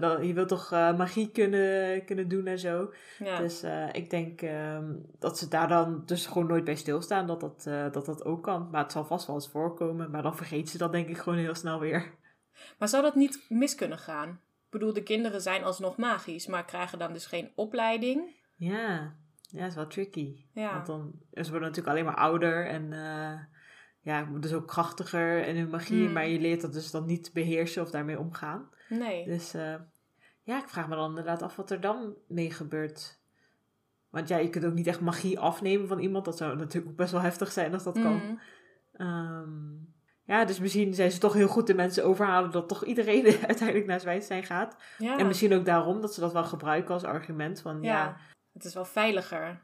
dat- je wilt toch eh, magie kunnen, kunnen doen en zo. Ja. Dus ik denk ehm, dat ze daar dan dus gewoon nooit bij stilstaan dat dat, dat dat ook kan. Maar het zal vast wel eens voorkomen. Maar dan vergeet ze dat denk ik gewoon heel snel weer. Maar zou dat niet mis kunnen gaan? Ik bedoel, de kinderen zijn alsnog magisch, maar krijgen dan dus geen opleiding. Ja, ja, dat is wel tricky. Ja. Want dan, ze worden natuurlijk alleen maar ouder en eh, ja, dus ook krachtiger in hun magie. Hmm. Maar je leert dat dus dan niet beheersen of daarmee omgaan. Nee. Dus eh, ja, ik vraag me dan inderdaad af wat er dan mee gebeurt. Want ja, je kunt ook niet echt magie afnemen van iemand. Dat zou natuurlijk ook best wel heftig zijn als dat kan. Mhm. Ehm, ja, dus misschien zijn ze toch heel goed de mensen overhalen dat toch iedereen uiteindelijk naar Zwijnstein gaat. Ja. En misschien ook daarom dat ze dat wel gebruiken als argument. Van ja, ja. Het is wel veiliger.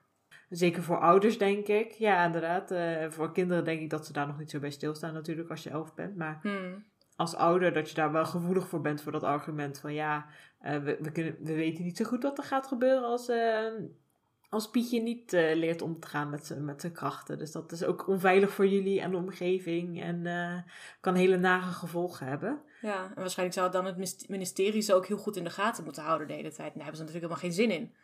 zeker voor ouders denk ik. Ja, inderdaad. eh, voor kinderen denk ik dat ze daar nog niet zo bij stilstaan natuurlijk als je elf bent. Maar Hmm. als ouder dat je daar wel gevoelig voor bent voor dat argument van ja, eh, we, we, kunnen, we weten niet zo goed wat er gaat gebeuren als, eh, als Pietje niet leert om te gaan met zijn met zijn krachten. Dus dat is ook onveilig voor jullie en de omgeving en kan hele nare gevolgen hebben. Ja, en waarschijnlijk zou dan het ministerie ze ook heel goed in de gaten moeten houden de hele tijd. En daar hebben ze natuurlijk helemaal geen zin in.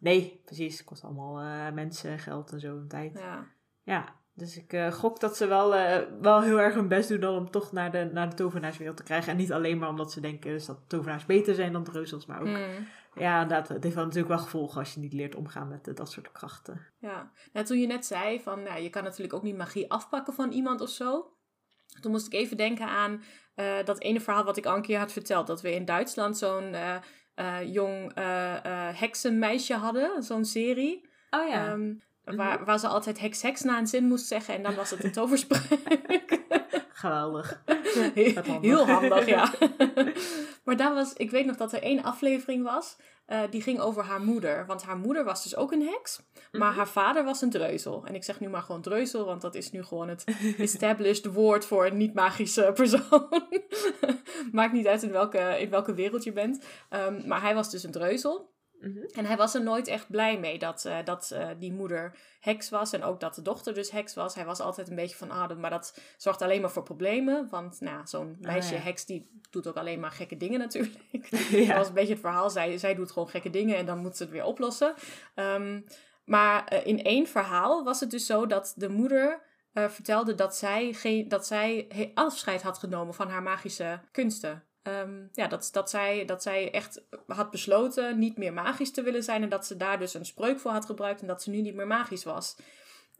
Nee, precies. Het kost allemaal eh, mensen, geld en zo een tijd. Ja. Ja, dus ik eh, gok dat ze wel, eh, wel heel erg hun best doen dan om toch naar de, naar de tovenaarswereld te krijgen. En niet alleen maar omdat ze denken dus dat tovenaars beter zijn dan dreuzels, maar ook... Hmm. Ja, inderdaad, het heeft wel natuurlijk wel gevolgen als je niet leert omgaan met dat soort krachten. Ja, nou, toen je net zei van, nou, je kan natuurlijk ook niet magie afpakken van iemand of zo. Toen moest ik even denken aan dat ene verhaal wat ik al een keer had verteld. Dat we in Duitsland zo'n jong eh, eh, heksenmeisje hadden, zo'n serie. Oh Ehm, waar, waar ze altijd heks heks na een zin moest zeggen en dan was het een toverspreuk. Geweldig. Heel, heel handig, ja. maar daar was, ik weet nog dat er één aflevering was, eh, die ging over haar moeder. Want haar moeder was dus ook een heks, maar Mhm. haar vader was een dreuzel. En ik zeg nu maar gewoon dreuzel, want dat is nu gewoon het established woord voor een niet-magische persoon. Maakt niet uit in welke, in welke wereld je bent. Ehm, maar hij was dus een dreuzel. Mhm. En hij was er nooit echt blij mee dat, eh, dat eh, die moeder heks was. En ook dat de dochter dus heks was. Hij was altijd een beetje van, ah, maar dat zorgt alleen maar voor problemen. Want nou, zo'n meisje ja. heks, die doet ook alleen maar gekke dingen natuurlijk. Ja. Dat was een beetje het verhaal. Zij, zij doet gewoon gekke dingen en dan moet ze het weer oplossen. Ehm, maar eh, in één verhaal was het dus zo dat de moeder vertelde dat zij, geen, dat zij he- afscheid had genomen van haar magische kunsten. Ehm, ja, dat, dat, zij, dat zij echt had besloten niet meer magisch te willen zijn. En dat ze daar dus een spreuk voor had gebruikt en dat ze nu niet meer magisch was.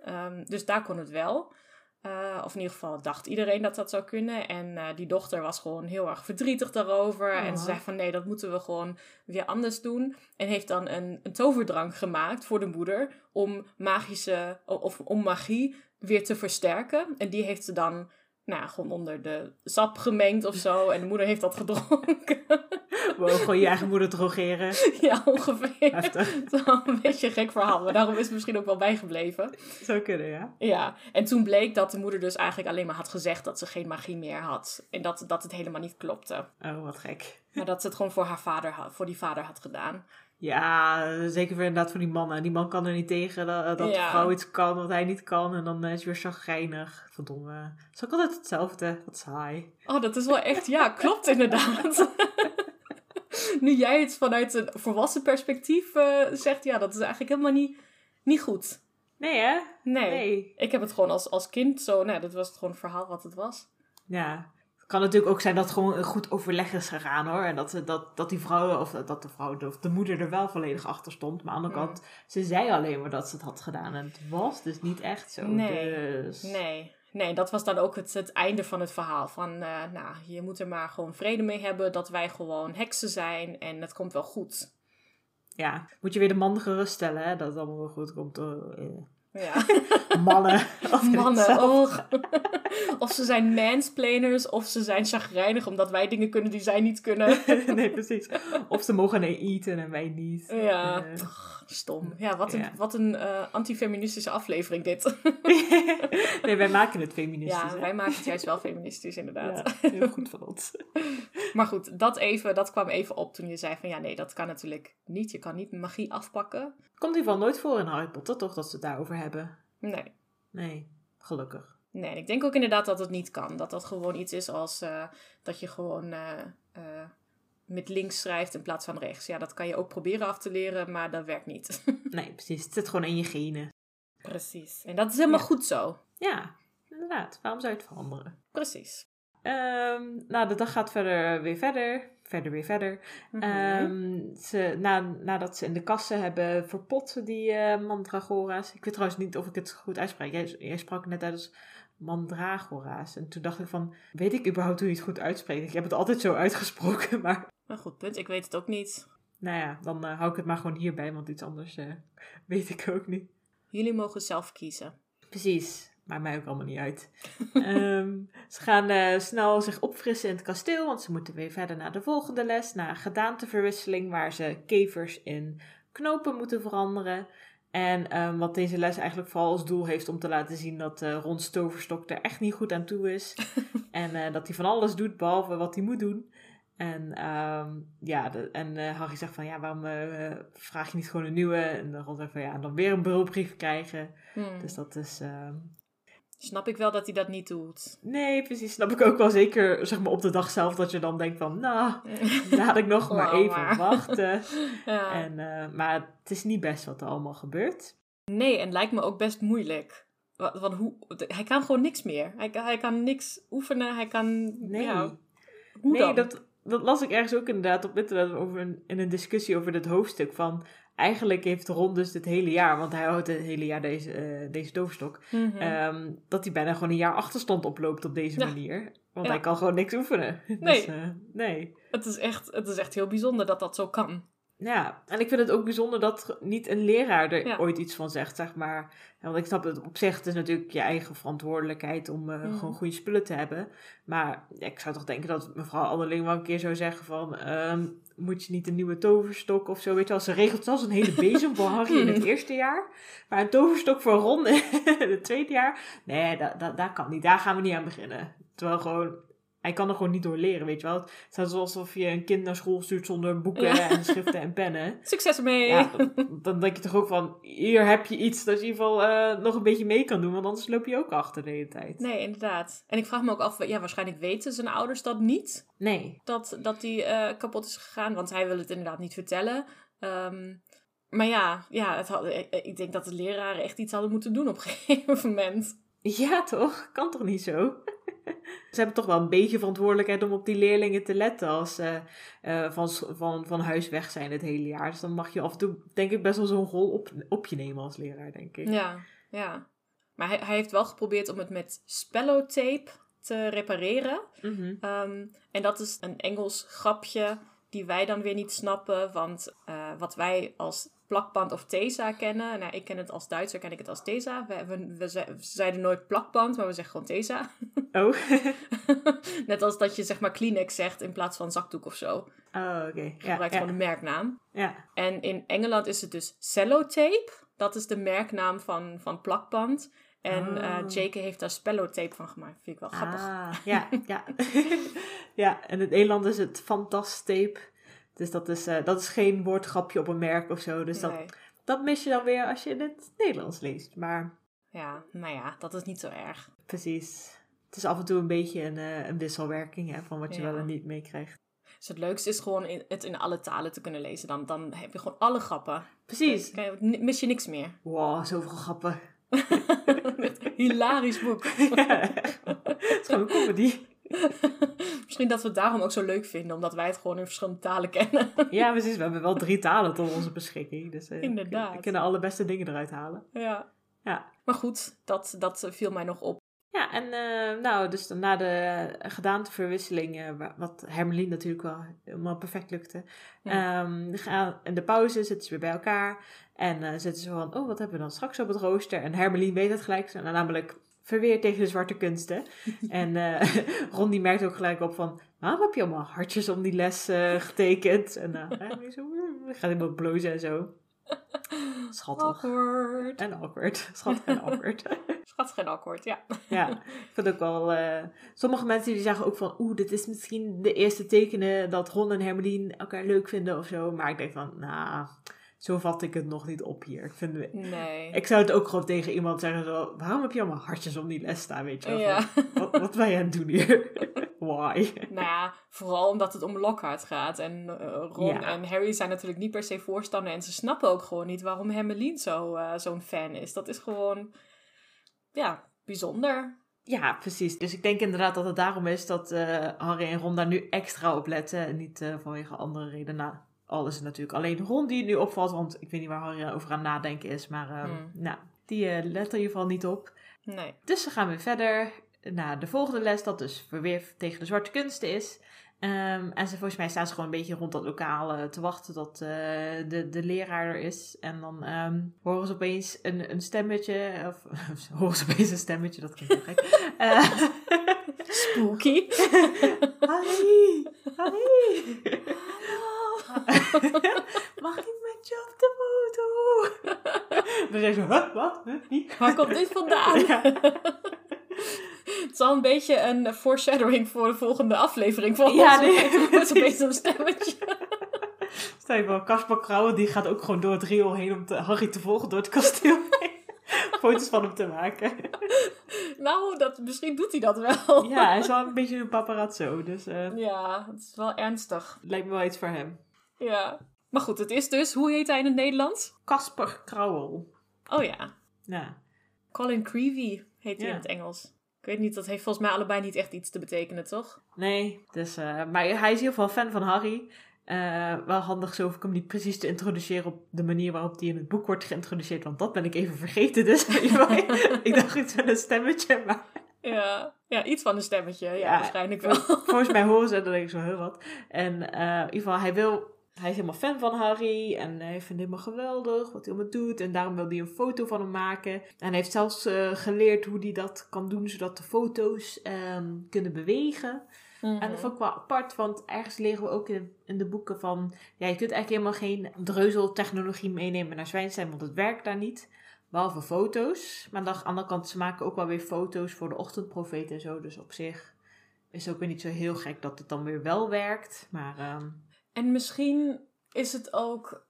Ehm, dus daar kon het wel. Eh, of in ieder geval dacht iedereen dat dat zou kunnen. En eh, die dochter was gewoon heel erg verdrietig daarover. En ze Oh. zei van nee, dat moeten we gewoon weer anders doen. En heeft dan een, een toverdrank gemaakt voor de moeder om magische of om magie weer te versterken. En die heeft ze dan nou, gewoon onder de sap gemengd of zo. En de moeder heeft dat gedronken. Wow, gewoon je eigen moeder drogeren. ja, ongeveer. Heftig. Het is wel een beetje een gek verhaal, maar daarom is het misschien ook wel bijgebleven. Zou kunnen, ja. Ja, en toen bleek dat de moeder dus eigenlijk alleen maar had gezegd dat ze geen magie meer had. En dat, dat het helemaal niet klopte. Oh, wat gek. Maar dat ze het gewoon voor haar vader voor die vader had gedaan. Ja, zeker weer inderdaad voor die mannen. Die man kan er niet tegen dat, dat de vrouw iets kan wat hij niet kan. En dan is hij weer chagrijnig. Verdomme. Het is ook altijd hetzelfde. Wat saai. Oh, dat is wel echt, ja, klopt inderdaad. nu jij het vanuit een volwassen perspectief eh, zegt, ja, dat is eigenlijk helemaal niet, niet goed. Nee, hè? Nee. Nee. Ik heb het gewoon als, als kind zo, nou, dat was het gewoon het verhaal wat het was. Ja. Het kan natuurlijk ook zijn dat het gewoon een goed overleg is gegaan hoor. En dat, ze- dat, dat die vrouw, of dat de vrouw, of de moeder er wel volledig achter stond. Maar aan de andere Hmm. kant, ze zei alleen maar dat ze het had gedaan. En het was dus niet echt zo. Nee. Dus... Nee, nee, dat was dan ook het, het einde van het verhaal. Van, eh, nou, je moet er maar gewoon vrede mee hebben dat wij gewoon heksen zijn en het komt wel goed. Ja, moet je weer de man geruststellen hè, dat het allemaal wel goed komt. Eh. Ja, Mannen. Altijd mannen, oh. Of ze zijn mansplainers, of ze zijn chagrijnig omdat wij dingen kunnen die zij niet kunnen. nee, precies. Of ze mogen nee eten en wij niet. Ja, Eh, stom. Ja, wat een, Ja. wat een eh, antifeministische aflevering dit. nee, wij maken het feministisch. ja, hè? wij maken het juist wel feministisch inderdaad. Ja, heel goed van ons. Maar goed, dat, even, dat kwam even op toen je zei van ja, nee, dat kan natuurlijk niet. Je kan niet magie afpakken. Komt in ieder geval nooit voor in Harry Potter, toch? Dat ze het daarover hebben. Nee. Nee, gelukkig. Nee, ik denk ook inderdaad dat het niet kan. Dat dat gewoon iets is als eh, dat je gewoon eh, eh, met links schrijft in plaats van rechts. Ja, dat kan je ook proberen af te leren, maar dat werkt niet. Nee, precies. Het zit gewoon in je genen. Precies. En dat is helemaal Ja. goed zo. Ja, inderdaad. Waarom zou je het veranderen? Precies. Ehm, nou, de dag gaat verder weer verder. Verder weer verder. Mhm. Ehm, ze, na, nadat ze in de kassen hebben verpot, die eh, mandragora's. Ik weet trouwens niet of ik het goed uitspreek. Jij, jij sprak net uit als mandragora's. En toen dacht ik van, weet ik überhaupt hoe je het goed uitspreekt? Ik heb het altijd zo uitgesproken, maar... Een goed punt. Ik weet het ook niet. Nou ja, dan eh, hou ik het maar gewoon hierbij, want iets anders eh, weet ik ook niet. Jullie mogen zelf kiezen. Precies, maakt mij ook allemaal niet uit. Ehm, ze gaan eh, snel zich opfrissen in het kasteel, want ze moeten weer verder naar de volgende les. Naar gedaanteverwisseling, waar ze kevers in knopen moeten veranderen. En ehm, wat deze les eigenlijk vooral als doel heeft om te laten zien dat eh Ron Stoverstok er echt niet goed aan toe is. en eh, dat hij van alles doet behalve wat hij moet doen. En, ehm, ja, de, en Harry zegt van ja, waarom vraag je niet gewoon een nieuwe? En Ron zegt van ja, dan weer een bureaubrief krijgen. Hmm. Dus dat is. Snap ik wel dat hij dat niet doet. Nee, precies. Snap ik ook wel zeker, zeg maar, op de dag zelf dat je dan denkt van, nou, laat ik nog maar even wachten. Ja. En, eh, maar het is niet best wat er allemaal gebeurt. Nee, en lijkt me ook best moeilijk. Wa- Want hoe, hij kan gewoon niks meer. Hij, kan- hij kan niks oefenen. Hij kan. Nee. Ja, hoe nee, dan? dat, dat las ik ergens ook inderdaad op internet over een, in een discussie over dit hoofdstuk. Van eigenlijk heeft Ron dus dit hele jaar, want hij houdt het hele jaar deze, eh, deze toverstok, Mhm. ehm, dat hij bijna gewoon een jaar achterstand oploopt op deze Ja. manier. Want Ja. hij kan gewoon niks oefenen. Nee. Dus, nee. het, is echt, het is echt heel bijzonder dat dat zo kan. Ja, en ik vind het ook bijzonder dat niet een leraar er Ja. ooit iets van zegt, zeg maar. Want ik snap het op zich, het is natuurlijk je eigen verantwoordelijkheid om eh, Mhm. gewoon goede spullen te hebben. Maar ja, ik zou toch denken dat mevrouw Alleling wel een keer zou zeggen van, ehm, moet je niet een nieuwe toverstok of zo, weet je wel. Ze regelt zelfs een hele bezem voor Harry in het eerste jaar. Maar een toverstok voor Ron in het tweede jaar, nee, dat, dat, dat kan niet. Daar gaan we niet aan beginnen. Terwijl gewoon... Hij kan er gewoon niet door leren, weet je wel. Het is alsof je een kind naar school stuurt zonder boeken Ja. en schriften en pennen. Succes ermee! Ja, dan, dan denk je toch ook van, hier heb je iets dat je in ieder geval eh, nog een beetje mee kan doen, want anders loop je ook achter de hele tijd. Nee, inderdaad. En ik vraag me ook af, ja, waarschijnlijk weten zijn ouders dat niet. Nee. Dat, dat die eh, kapot is gegaan, want hij wil het inderdaad niet vertellen. Ehm, maar ja, ja het had, ik, ik denk dat de leraren echt iets hadden moeten doen op een gegeven moment. Ja, toch? Kan toch niet zo? Ze hebben toch wel een beetje verantwoordelijkheid om op die leerlingen te letten als ze eh, van, van, van huis weg zijn het hele jaar. Dus dan mag je af en toe, denk ik, best wel zo'n rol op, op je nemen als leraar, denk ik. Ja, ja. Maar hij, hij heeft wel geprobeerd om het met spellotape te repareren. Mhm. Ehm, en dat is een Engels grapje die wij dan weer niet snappen. Want eh, wat wij als plakband of tesa kennen. Nou, ik ken het als Duitser, ken ik het als tesa. We, we, we, ze- we zeiden nooit plakband, maar we zeggen gewoon tesa. Oh. Net als dat je zeg maar Kleenex zegt in plaats van zakdoek of zo. oh, oké. Ja, gebruikt ja, gewoon een merknaam. ja. En in Engeland is het dus cellotape. Dat is de merknaam van, van plakband. En Oh. eh Jake heeft daar spellotape van gemaakt. Vind ik wel grappig. Ah, ja, ja. ja, en in Nederland is het fantastape. Dus dat is, eh, dat is geen woordgrapje op een merk of zo. Dus dat, Nee. dat mis je dan weer als je in het Nederlands leest. Maar Ja, nou ja, dat is niet zo erg. precies. Het is af en toe een beetje een, eh, een wisselwerking hè, van wat je Ja. wel en niet meekrijgt. Dus het leukste is gewoon in, het in alle talen te kunnen lezen. Dan, dan heb je gewoon alle grappen. Precies. Dan je- mis je niks meer. Wow, zoveel grappen. Hilarisch boek. ja, het is gewoon een comedy. Misschien dat we het daarom ook zo leuk vinden, omdat wij het gewoon in verschillende talen kennen. Ja, precies. We hebben wel drie talen tot onze beschikking. Dus eh, Inderdaad. we kunnen alle beste dingen eruit halen. ja. Ja. Maar goed, dat, dat viel mij nog op. Ja, en eh, nou, dus na de gedaanteverwisseling, eh, wa- wat Hermelien natuurlijk wel helemaal perfect lukte. Ja. Ehm, gaan, in de pauze zitten ze weer bij elkaar en eh, zitten ze van, oh, wat hebben we dan straks op het rooster? En Hermelien weet het gelijk, nou, namelijk verweer tegen de zwarte kunsten. en eh, Ron die merkt ook gelijk op van, waarom heb je allemaal hartjes om die les eh, getekend? En uh, hij zo, mm, gaat helemaal blozen en zo. Schattig. Awkward. En awkward. Schattig en awkward. Schattig en akkoord, ja. Ja, ik vind ook wel... eh, sommige mensen die zeggen ook van... Oeh, dit is misschien de eerste tekenen dat Ron en Hermelien elkaar leuk vinden of zo. Maar ik denk van, nou, zo vat ik het nog niet op hier. Ik, vind, Nee. ik zou het ook gewoon tegen iemand zeggen zo... Waarom heb je allemaal hartjes om die les staan, weet je wel? Ja. Wat, wat ben je aan het doen hier? Why? Nou ja, vooral omdat het om Lockhart gaat. En eh, Ron Ja. en Harry zijn natuurlijk niet per se voorstander. En ze snappen ook gewoon niet waarom Hermeline zo, eh, zo'n fan is. Dat is gewoon, ja, bijzonder. Ja, precies. Dus ik denk inderdaad dat het daarom is dat eh, Harry en Ron daar nu extra op letten. En niet vanwege andere redenen. Al is het natuurlijk alleen Ron die nu opvalt. Want ik weet niet waar Harry over aan nadenken is. Maar eh, Hmm. nou, die eh, let er in ieder geval niet op. Nee. Dus we gaan weer verder naar de volgende les. Dat dus weer tegen de zwarte kunsten is. Ehm, en ze, volgens mij staan ze gewoon een beetje rond dat lokaal eh, te wachten tot eh, de, de leraar er is. En dan ehm, horen ze opeens een, een stemmetje. Of horen ze opeens een stemmetje, dat klinkt heel gek. Spooky. Harry! Harry! Mag ik met je op de foto? Dan zeg je, huh, wat? Huh? Waar komt dit vandaan? Ja. Het is al een beetje een foreshadowing voor de volgende aflevering van Ja, ons. nee, Het precies. opeens een stemmetje. Stel je voor, Kasper Krauwen die gaat ook gewoon door het riool heen om te, Harry te volgen door het kasteel heen. Foto's van hem te maken. Nou, dat, misschien doet hij dat wel. Ja, hij is wel een beetje een paparazzo, dus eh Ja, het is wel ernstig. lijkt me wel iets voor hem. Ja. Maar goed, het is dus, hoe heet hij in het Nederlands? Kasper Krauwel. Oh ja, Ja. Colin Creevy heet hij Ja. in het Engels. Ik weet niet, dat heeft volgens mij allebei niet echt iets te betekenen, toch? Nee, dus, eh, maar hij is in ieder geval fan van Harry. Eh, wel handig zo om hem niet precies te introduceren op de manier waarop die in het boek wordt geïntroduceerd. Want dat ben ik even vergeten. Dus ik dacht iets van een stemmetje. Maar Ja, ja iets van een stemmetje, ja, Ja. waarschijnlijk wel. volgens mij horen ze denk ik zo heel wat. En eh, in ieder geval, hij wil hij is helemaal fan van Harry en hij vindt het helemaal geweldig wat hij allemaal doet. En daarom wil hij een foto van hem maken. En hij heeft zelfs eh, geleerd hoe hij dat kan doen zodat de foto's ehm, kunnen bewegen. Mhm. En dat vond ik wel apart, want ergens leren we ook in, in de boeken van... Ja, je kunt eigenlijk helemaal geen dreuzeltechnologie meenemen naar Zwijnstein, want het werkt daar niet. Behalve foto's. Maar aan de andere kant, ze maken ook wel weer foto's voor de ochtendprofeet en zo. Dus op zich is het ook weer niet zo heel gek dat het dan weer wel werkt. Maar ehm, En misschien is het ook,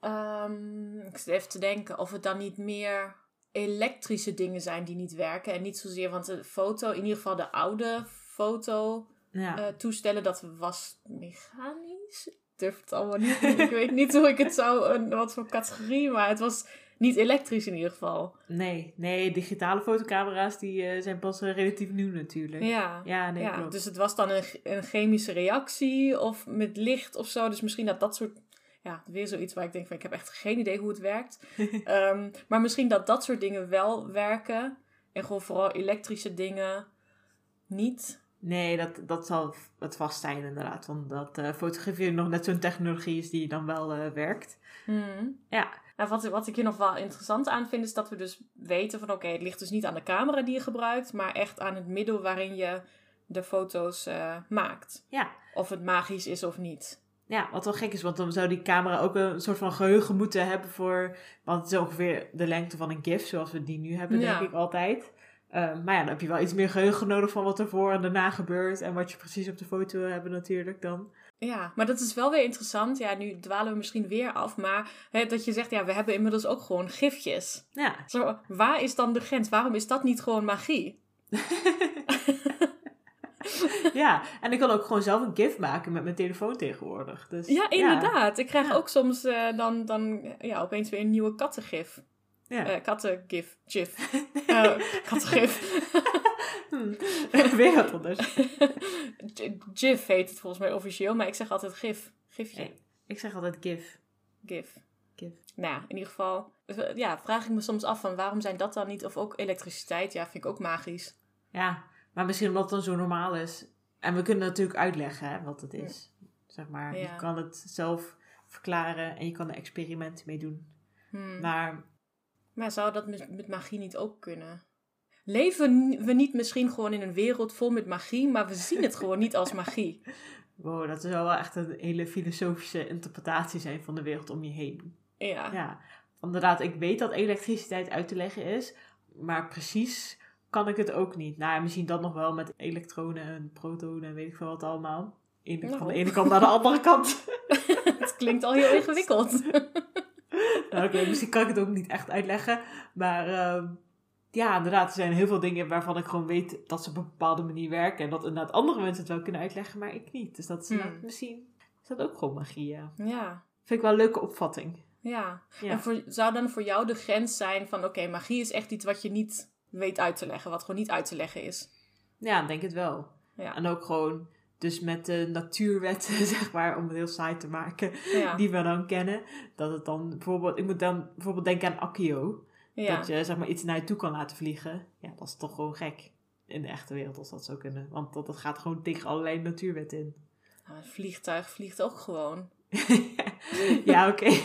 ehm, ik zit even te denken, of het dan niet meer elektrische dingen zijn die niet werken. En niet zozeer, want de foto, in ieder geval de oude foto ja. eh, toestellen, dat was mechanisch. Ik durf het allemaal niet. ik weet niet hoe ik het zou, een, wat voor categorie, maar het was niet elektrisch in ieder geval. nee, nee, digitale fotocamera's die eh, zijn pas eh, relatief nieuw natuurlijk. Ja. Ja, nee, ja, klopt. dus het was dan een, een chemische reactie of met licht of zo. Dus misschien dat dat soort. Ja, weer zoiets waar ik denk van ik heb echt geen idee hoe het werkt. Ehm, maar misschien dat dat soort dingen wel werken. En gewoon vooral elektrische dingen niet. Nee, dat, dat zal het vast zijn inderdaad. Want dat eh fotograferen nog net zo'n technologie is die dan wel werkt. Hmm. Ja, Nou, wat, wat ik hier nog wel interessant aan vind, is dat we dus weten van oké, het ligt dus niet aan de camera die je gebruikt, maar echt aan het middel waarin je de foto's eh, maakt. ja. Of het magisch is of niet. Ja, wat wel gek is, want dan zou die camera ook een soort van geheugen moeten hebben voor... Want het is ongeveer de lengte van een GIF, zoals we die nu hebben, Ja. denk ik altijd. Eh, maar ja, dan heb je wel iets meer geheugen nodig van wat er voor en daarna gebeurt. En wat je precies op de foto wil hebben natuurlijk dan. Ja, maar dat is wel weer interessant. Ja, nu dwalen we misschien weer af, maar hè, dat je zegt, ja, we hebben inmiddels ook gewoon gifjes. Ja, Zo, waar is dan de grens? Waarom is dat niet gewoon magie? ja, en ik kan ook gewoon zelf een GIF maken met mijn telefoon tegenwoordig. Dus, Ja, inderdaad. Ik krijg Ja. ook soms eh, dan, dan ja, opeens weer een nieuwe kattengif. Ja. Eh kattengif. Gif. Eh, kattengif. Hm. Weer wat anders. Gif heet het volgens mij officieel, maar ik zeg altijd gif. Gifje. Nee. Ik zeg altijd GIF. Gif. GIF. Nou ja, in ieder geval eh, ja, vraag ik me soms af van waarom zijn dat dan niet, of ook elektriciteit, ja, vind ik ook magisch. Ja, maar misschien omdat het dan zo normaal is. En we kunnen natuurlijk uitleggen hè, wat het is. Zeg maar, Ja. je kan het zelf verklaren en je kan er experimenten mee doen. Hmm. Maar Maar zou dat met, magie niet ook kunnen? Leven we niet misschien gewoon in een wereld vol met magie, maar we zien het gewoon niet als magie? wow, dat zou wel echt een hele filosofische interpretatie zijn van de wereld om je heen. Ja. Ja, inderdaad, ik weet dat elektriciteit uit te leggen is, maar precies kan ik het ook niet. Nou, misschien dat nog wel met elektronen en protonen en weet ik veel wat allemaal. Van Nou. de ene kant naar de andere kant. Het klinkt al heel ingewikkeld. Nou, oké, misschien kan ik het ook niet echt uitleggen. Maar ehm, ja, inderdaad, er zijn heel veel dingen waarvan ik gewoon weet dat ze op een bepaalde manier werken. En dat inderdaad andere mensen het wel kunnen uitleggen, maar ik niet. Dus dat is Hmm. inderdaad misschien is dat ook gewoon magie, ja. Ja, Vind ik wel een leuke opvatting. ja. Ja. En voor, zou dan voor jou de grens zijn van, oké, magie is echt iets wat je niet weet uit te leggen, wat gewoon niet uit te leggen is? Ja, denk het wel. Ja. En ook gewoon, dus met de natuurwetten, zeg maar, om het heel saai te maken, Ja. die we dan kennen. Dat het dan bijvoorbeeld, ik moet dan bijvoorbeeld denken aan Accio. ja. Dat je zeg maar iets naar je toe kan laten vliegen. Ja, dat is toch gewoon gek. In de echte wereld als dat zou kunnen. Want dat, dat gaat gewoon tegen allerlei natuurwetten in. Nou, een vliegtuig vliegt ook gewoon. ja, oké.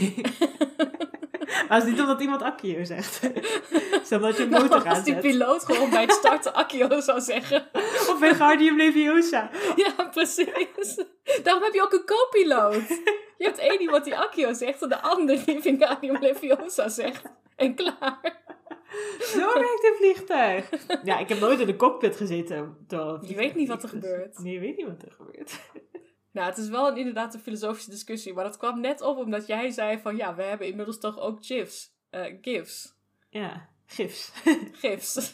maar het is niet omdat iemand Accio zegt. het is omdat je een motor Nou, als die aanzet. piloot gewoon bij het starten Accio zou zeggen. Of Wingardium Leviosa. Ja, precies. Daarom heb je ook een co-piloot. Je hebt één iemand die Accio zegt en de ander die Wingardium Leviosa zegt. En klaar. Zo werkt een vliegtuig. Ja, ik heb nooit in de cockpit gezeten. Je weet niet wat er gebeurt. Nee, je weet niet wat er gebeurt. Nou, het is wel een, inderdaad een filosofische discussie. Maar dat kwam net op omdat jij zei van... Ja, we hebben inmiddels toch ook GIFs. eh GIFs. Ja, gifs. GIFs.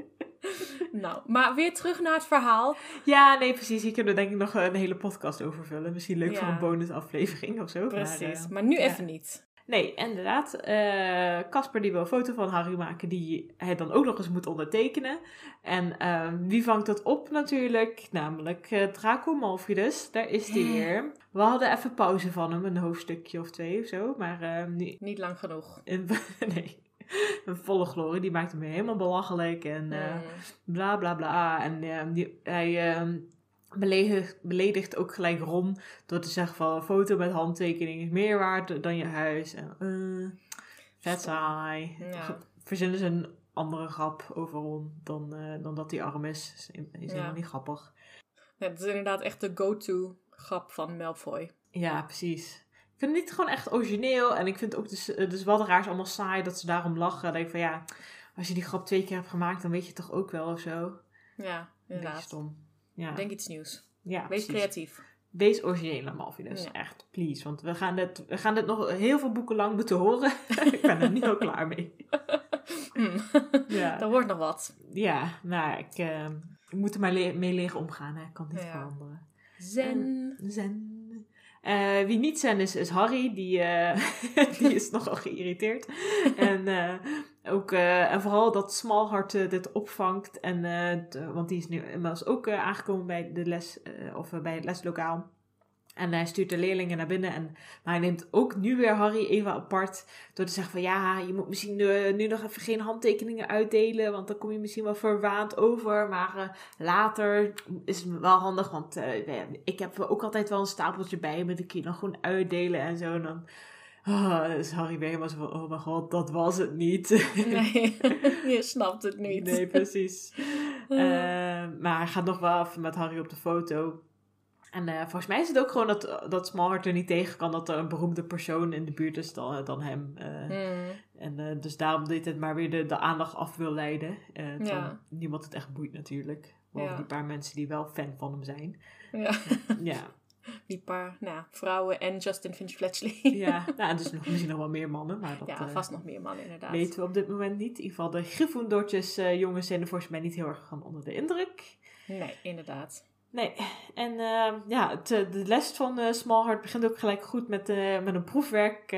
nou, maar weer terug naar het verhaal. Ja, nee, precies. Hier kunnen we denk ik nog een hele podcast over vullen. Misschien leuk voor een bonusaflevering of zo. maar, Precies. eh, Maar nu ja. even niet. Nee, inderdaad. Eh, Casper die wil een foto van Harry maken die hij dan ook nog eens moet ondertekenen. En ehm, wie vangt dat op natuurlijk? Namelijk eh, Draco Malfoy Daar is hij weer. We hadden even pauze van hem, een hoofdstukje of twee of zo. Maar ehm, nu, Niet lang genoeg. in, nee, een volle glorie. Die maakt hem helemaal belachelijk en... eh, Hmm. bla bla bla. En ehm, die, hij beledigt, beledigt ook gelijk Ron door te zeggen van een foto met handtekening is meer waard dan je huis. En uh, vet saai. Ja. Verzinnen ze een andere grap over Ron dan, uh, dan dat hij arm is. Is, is helemaal niet grappig. Ja, het is inderdaad echt de go-to grap van Malfoy. Ja, precies. Ik vind het niet gewoon echt origineel. En ik vind ook dus, dus wat raar is allemaal saai dat ze daarom lachen. Denk ik van ja, als je die grap twee keer hebt gemaakt, dan weet je het toch ook wel of zo. Ja, inderdaad. stom. Ja. Denk iets nieuws. Ja, Wees precies. creatief. Wees origineel, Malvinus. Ja. Echt, please. Want we gaan, dit, we gaan dit nog heel veel boeken lang moeten horen. ik ben er niet al klaar mee. Hmm. Ja, Er wordt nog wat. ja nou, ik, eh, ik moet er maar le- mee leren omgaan. Hè. Ik kan niet Ja. veranderen. Zen. Zen. Eh, wie niet zen is, is Harry. Die, eh, die is nogal geïrriteerd. en, eh, ook, en vooral dat Smalhart dit opvangt. En, want die is nu inmiddels ook aangekomen bij, de les, of, bij het leslokaal. En hij stuurt de leerlingen naar binnen. En, maar hij neemt ook nu weer Harry even apart. Door te zeggen van ja, je moet misschien eh, nu nog even geen handtekeningen uitdelen. Want dan kom je misschien wel verwaand over. Maar eh, later is het wel handig. Want eh, ik heb ook altijd wel een stapeltje bij. Met de keer dan gewoon uitdelen en zo. En dan ah, is Harry weer helemaal zo van oh mijn god, dat was het niet. Nee, je snapt het niet. Nee, precies. Maar hij gaat nog wel even met Harry op de foto. En eh, volgens mij is het ook gewoon dat, dat Smallheart er niet tegen kan dat er een beroemde persoon in de buurt is dan, dan hem. eh. Hmm. En eh, dus daarom dit het maar weer de, de aandacht af wil leiden. eh Ja. niemand het echt boeit natuurlijk. Behalve Ja. die paar mensen die wel fan van hem zijn. Ja, Ja, die paar nou, vrouwen en Justin Finch Fletchley. ja. nou, en dus nog, misschien nog wel meer mannen. Maar dat ja, eh, vast nog meer mannen inderdaad. weten we op dit moment niet. In ieder geval de Gryffindortjes eh jongens zijn er volgens mij niet heel erg van onder de indruk. Nee, inderdaad. Nee, en eh, ja, het, eh, de les van eh Smallheart begint ook gelijk goed met, eh, met een proefwerk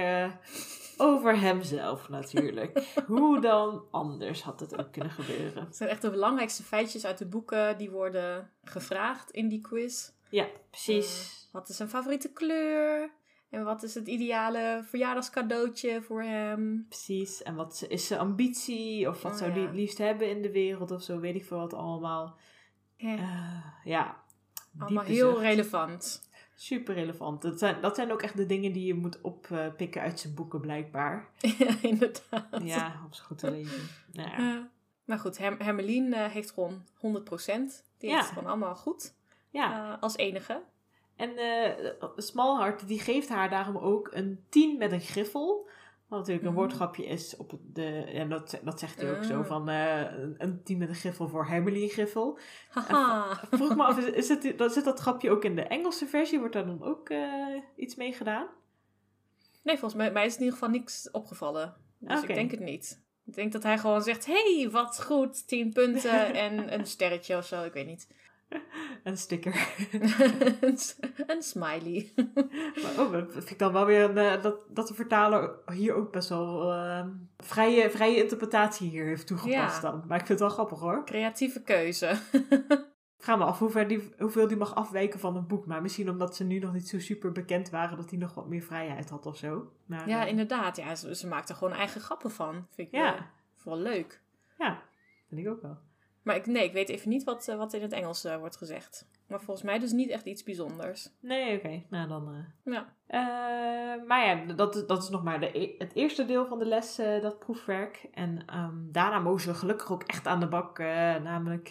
over hemzelf natuurlijk. Hoe dan anders had het ook kunnen gebeuren. Het zijn echt de belangrijkste feitjes uit de boeken die worden gevraagd in die quiz. Ja, precies. Wat is zijn favoriete kleur? En wat is het ideale verjaardagscadeautje voor hem? Precies. En wat is zijn ambitie? Of wat Oh, zou hij ja. het liefst hebben in de wereld? Of zo, weet ik veel wat allemaal. Ja, ja. Allemaal heel zucht. relevant. Super relevant. Dat zijn, dat zijn ook echt de dingen die je moet oppikken uit zijn boeken blijkbaar. ja, inderdaad. Ja, om ze goed te lezen. Nou ja. Maar goed, Her Hermeline eh, heeft gewoon 100%. Die Ja. heeft het gewoon allemaal goed. ja. Eh, als enige. En eh Smallheart die geeft haar daarom ook een 10 met een griffel. Wat natuurlijk een Mhm. woordgrapje is op de. En dat, dat zegt hij ook zo Ah. van eh, een- 10 met een griffel voor Hermeline Griffel. Haha. Vroeg me af, is, is het, zit dat grapje ook in de Engelse versie? Wordt daar dan ook eh, iets mee gedaan? Nee, volgens mij, mij is in ieder geval niks opgevallen. Dus ik denk het niet. Ik denk dat hij gewoon zegt, hey, wat goed, 10 punten en een sterretje of zo, ik weet niet. Een sticker. een smiley. Maar, oh, dat vind ik dan wel weer een, eh, dat, dat de vertaler hier ook best wel eh, vrije, vrije interpretatie hier heeft toegepast Ja. dan. Maar ik vind het wel grappig hoor. Creatieve keuze. Ik vraag me af hoe ver die, hoeveel die mag afwijken van een boek. Maar misschien omdat ze nu nog niet zo super bekend waren dat hij nog wat meer vrijheid had of zo. Maar, Ja, eh, inderdaad. Ja, ze, ze maakt er gewoon eigen grappen van. Vind ik Ja. wel, vooral leuk. ja, vind ik ook wel. Maar ik, nee, ik weet even niet wat, eh, wat in het Engels eh, wordt gezegd. Maar volgens mij dus niet echt iets bijzonders. Nee, oké. Nou, dan... eh, Ja. Maar ja, dat, dat is nog maar de, e- het eerste deel van de les, dat proefwerk. En ehm, daarna mogen ze gelukkig ook echt aan de bak. namelijk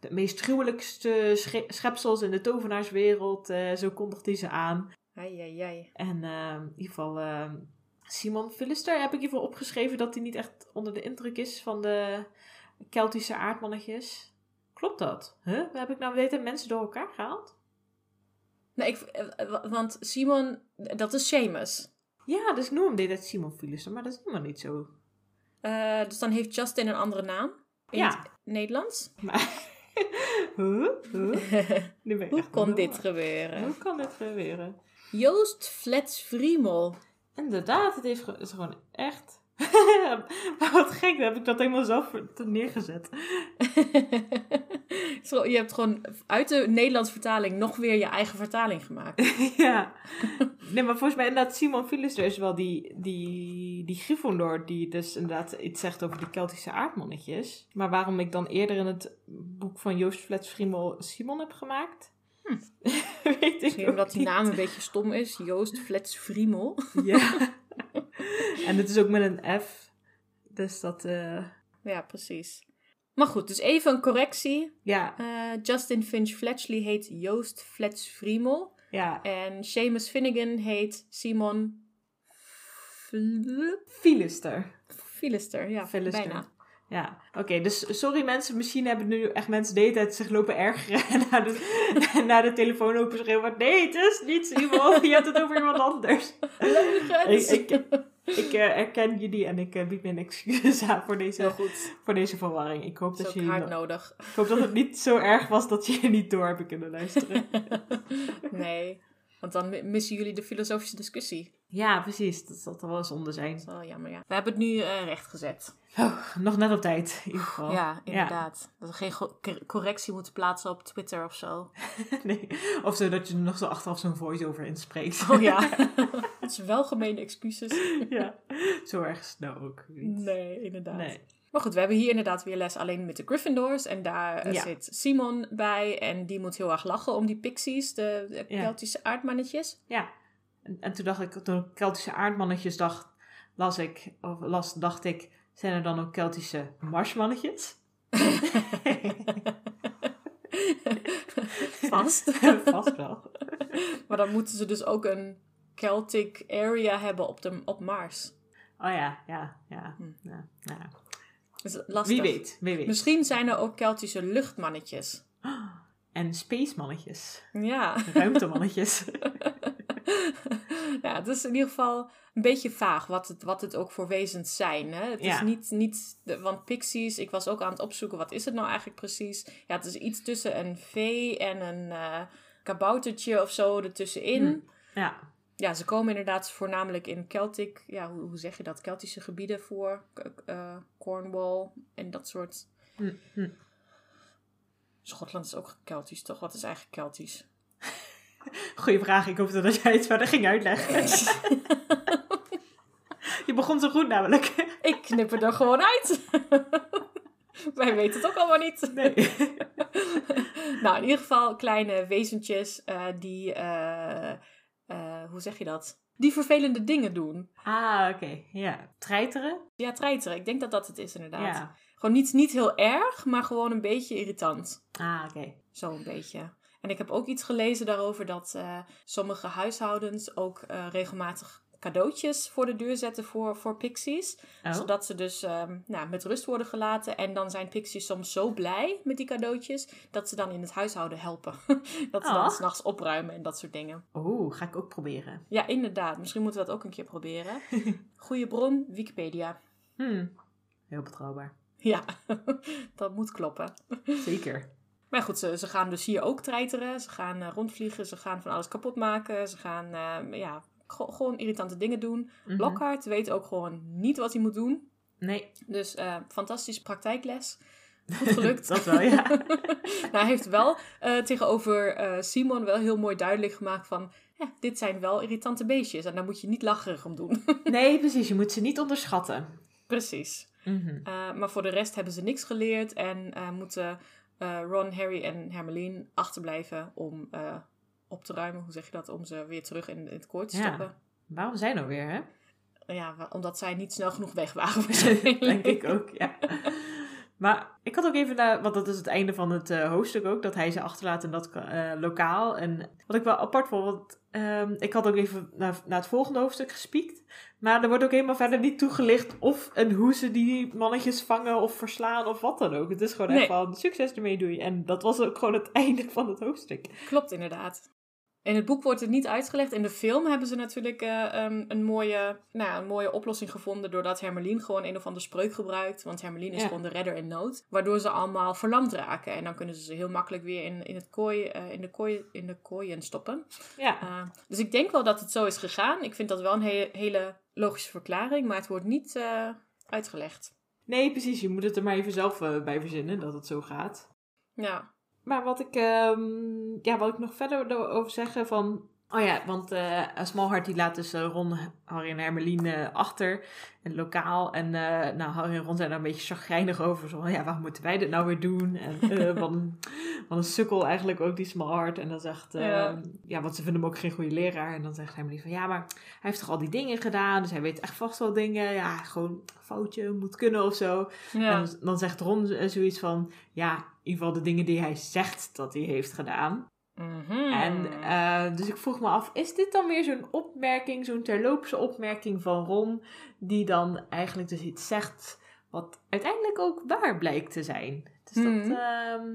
de meest gruwelijkste sche- schepsels in de tovenaarswereld. zo kondigt hij ze aan. Ai, ai, ai. En ehm, in ieder geval ehm, Simon Philister heb ik in ieder geval opgeschreven dat hij niet echt onder de indruk is van de Keltische aardmannetjes. Klopt dat? Huh? Heb ik nou tijd mensen door elkaar gehaald? Nee, ik, eh, wa- want Simon, dat is Seamus. Ja, dus ik noem hem tijd Simon Philister, maar dat is helemaal niet zo. Eh, dus dan heeft Justin een andere naam. In Ja. het Nederlands. Maar, huh? Huh? Hoe kon dit gebeuren? Hoe kan dit gebeuren? Joost Flets Vriemel. Inderdaad, het is gewoon echt. Maar wat gek, dan heb ik dat helemaal zelf er neergezet. Zo, je hebt gewoon uit de Nederlandse vertaling nog weer je eigen vertaling gemaakt. ja. Nee, maar volgens mij inderdaad Simon Philister is wel die, die, die Gryffindor die dus inderdaad iets zegt over de Keltische aardmannetjes. Maar waarom ik dan eerder in het boek van Joost Flets Simon heb gemaakt? Weet ik Misschien omdat die naam een beetje stom is. Joost Flets Friemel. Ja. en het is ook met een F. Dus dat, eh, Ja, precies. Maar goed, dus even een correctie. ja, Eh, Justin Finch Fletchley heet Joost Flets Friemel. ja. En Seamus Finnegan heet Simon Filister. Philister. Ja, bijna. Ja, oké. dus sorry mensen, misschien hebben nu echt mensen de hele tijd zich lopen ergeren en naar de, naar de telefoon open schreeuwen. Nee, het is niet Simon, je hebt het over iemand anders. Ik, ik, ik eh, erken jullie en ik eh, bied mijn excuses aan voor Heel deze, goed. voor deze verwarring. Ik hoop, Dat jullie, nodig. ik hoop dat het niet zo erg was dat jullie niet door hebben kunnen luisteren. nee, want dan mi- missen jullie de filosofische discussie. Ja, precies. Dat zal toch wel zonde zijn. Dat is wel jammer, ja. We hebben het nu eh rechtgezet. Oh, nog net op tijd, in ieder geval. Ja, inderdaad. Dat er geen correctie moet plaatsen op Twitter of zo. Nee. Of zo dat je er nog zo achteraf zo'n voice-over inspreekt. Oh ja. Het is wel gemene excuses. ja. Zo erg het nou ook niet. Nee, inderdaad. Nee. Maar goed, we hebben hier inderdaad weer les alleen met de Gryffindors. En daar eh, Ja. zit Simon bij. En die moet heel erg lachen om die pixies, de, de Ja. Keltische aardmannetjes. Ja. En, en toen dacht ik, toen ik Keltische aardmannetjes dacht, las ik, of las, dacht ik, zijn er dan ook Keltische marsmannetjes? Vast. Vast wel. maar dan moeten ze dus ook een Celtic area hebben op, de, op Mars. Oh ja, ja, ja. Hm. ja, ja. Lastig. Wie weet, wie weet. Misschien zijn er ook Keltische luchtmannetjes. En space mannetjes. Ja. Ruimtemannetjes. ja, het is in ieder geval een beetje vaag wat het, wat het ook voor wezens zijn. Hè? Het is Ja. niet, niet de, want pixies, ik was ook aan het opzoeken, wat is het nou eigenlijk precies? Ja, het is iets tussen een vee en een eh, kaboutertje of zo ertussenin. Hm. ja. Ja, ze komen inderdaad voornamelijk in Celtic, ja, hoe, hoe zeg je dat? Keltische gebieden voor. Eh, Cornwall en dat soort. Hm, hm. Schotland is ook Keltisch, toch? Wat is eigenlijk Keltisch? Goeie vraag. Ik hoopte dat jij het verder ging uitleggen. Je begon zo goed namelijk. ik knip het er gewoon uit. Wij weten het ook allemaal niet. Nee. nou, in ieder geval kleine wezentjes eh, die, eh, eh, hoe zeg je dat? Die vervelende dingen doen. Ah, oké. Ja. Treiteren? Ja, treiteren. Ik denk dat dat het is inderdaad. Ja. Gewoon niet, niet heel erg, maar gewoon een beetje irritant. Ah, oké. Zo een beetje. En ik heb ook iets gelezen daarover dat eh, sommige huishoudens ook eh, regelmatig cadeautjes voor de deur zetten voor, voor pixies. Oh. Zodat ze dus ehm, nou, met rust worden gelaten. En dan zijn pixies soms zo blij met die cadeautjes dat ze dan in het huishouden helpen. dat ze dan Oh. s'nachts opruimen en dat soort dingen. Oeh, ga ik ook proberen. Ja, inderdaad. Misschien moeten we dat ook een keer proberen. Goeie bron, Wikipedia. Hmm. Heel betrouwbaar. Ja, dat moet kloppen. Zeker. Maar goed, ze, ze gaan dus hier ook treiteren. Ze gaan eh, rondvliegen, ze gaan van alles kapot maken. Ze gaan eh, ja, gewoon irritante dingen doen. Mhm. Lockhart weet ook gewoon niet wat hij moet doen. Nee, Dus eh fantastische praktijkles. Goed gelukt. dat wel, ja. nou, hij heeft wel eh, tegenover eh, Simon wel heel mooi duidelijk gemaakt van... Ja, dit zijn wel irritante beestjes en daar moet je niet lacherig om doen. Nee, precies. Je moet ze niet onderschatten. Precies. Mhm. Maar voor de rest hebben ze niks geleerd en moeten Ron, Harry en Hermeline achterblijven om op te ruimen. Hoe zeg je dat? Om ze weer terug in, in het kooi te Ja. stoppen. Waarom zijn nou weer, hè? Ja, omdat zij niet snel genoeg weg waren. Denk ik ook, ja. Maar ik had ook even naar, want dat is het einde van het eh, hoofdstuk ook, dat hij ze achterlaat in dat eh, lokaal. En wat ik wel apart vond, want ehm, ik had ook even naar, naar het volgende hoofdstuk gespiekt. Maar er wordt ook helemaal verder niet toegelicht of en hoe ze die mannetjes vangen of verslaan of wat dan ook. Het is gewoon Nee. echt van succes ermee doe je. En dat was ook gewoon het einde van het hoofdstuk. Klopt inderdaad. In het boek wordt het niet uitgelegd. In de film hebben ze natuurlijk eh, ehm, een, mooie, nou, ja, een mooie oplossing gevonden. Doordat Hermeline gewoon een of andere spreuk gebruikt. Want Hermeline is Ja. gewoon de redder in nood. Waardoor ze allemaal verlamd raken. En dan kunnen ze ze heel makkelijk weer in, in, het kooi, eh, in, de, kooi, in de kooien stoppen. Ja, Uh, dus ik denk wel dat het zo is gegaan. Ik vind dat wel een hele, hele logische verklaring. Maar het wordt niet eh, uitgelegd. nee precies. Je moet het er maar even zelf eh, bij verzinnen dat het zo gaat. Ja, Maar wat ik, ehm, ja, wat ik nog verder over zeggen van... Oh ja, want uh, Smallheart die laat dus Ron, Harry en Hermeline achter in het lokaal. En uh, nou, Harry en Ron zijn daar een beetje chagrijnig over. Zo van, ja, waarom moeten wij dit nou weer doen? En uh, wat, een, wat een sukkel eigenlijk ook, die Smallheart. En dan zegt, ja. ja, want ze vinden hem ook geen goede leraar. En dan zegt Hermeline van, ja, maar hij heeft toch al die dingen gedaan? Dus hij weet echt vast wel dingen. Ja, gewoon foutje, moet kunnen of zo. Ja. En dan zegt Ron zoiets van, ja, in ieder geval de dingen die hij zegt dat hij heeft gedaan. Mhm. En uh, dus ik vroeg me af, is dit dan weer zo'n opmerking, zo'n terloopse opmerking van Ron, die dan eigenlijk dus iets zegt wat uiteindelijk ook waar blijkt te zijn? Dus dat Mhm. ehm,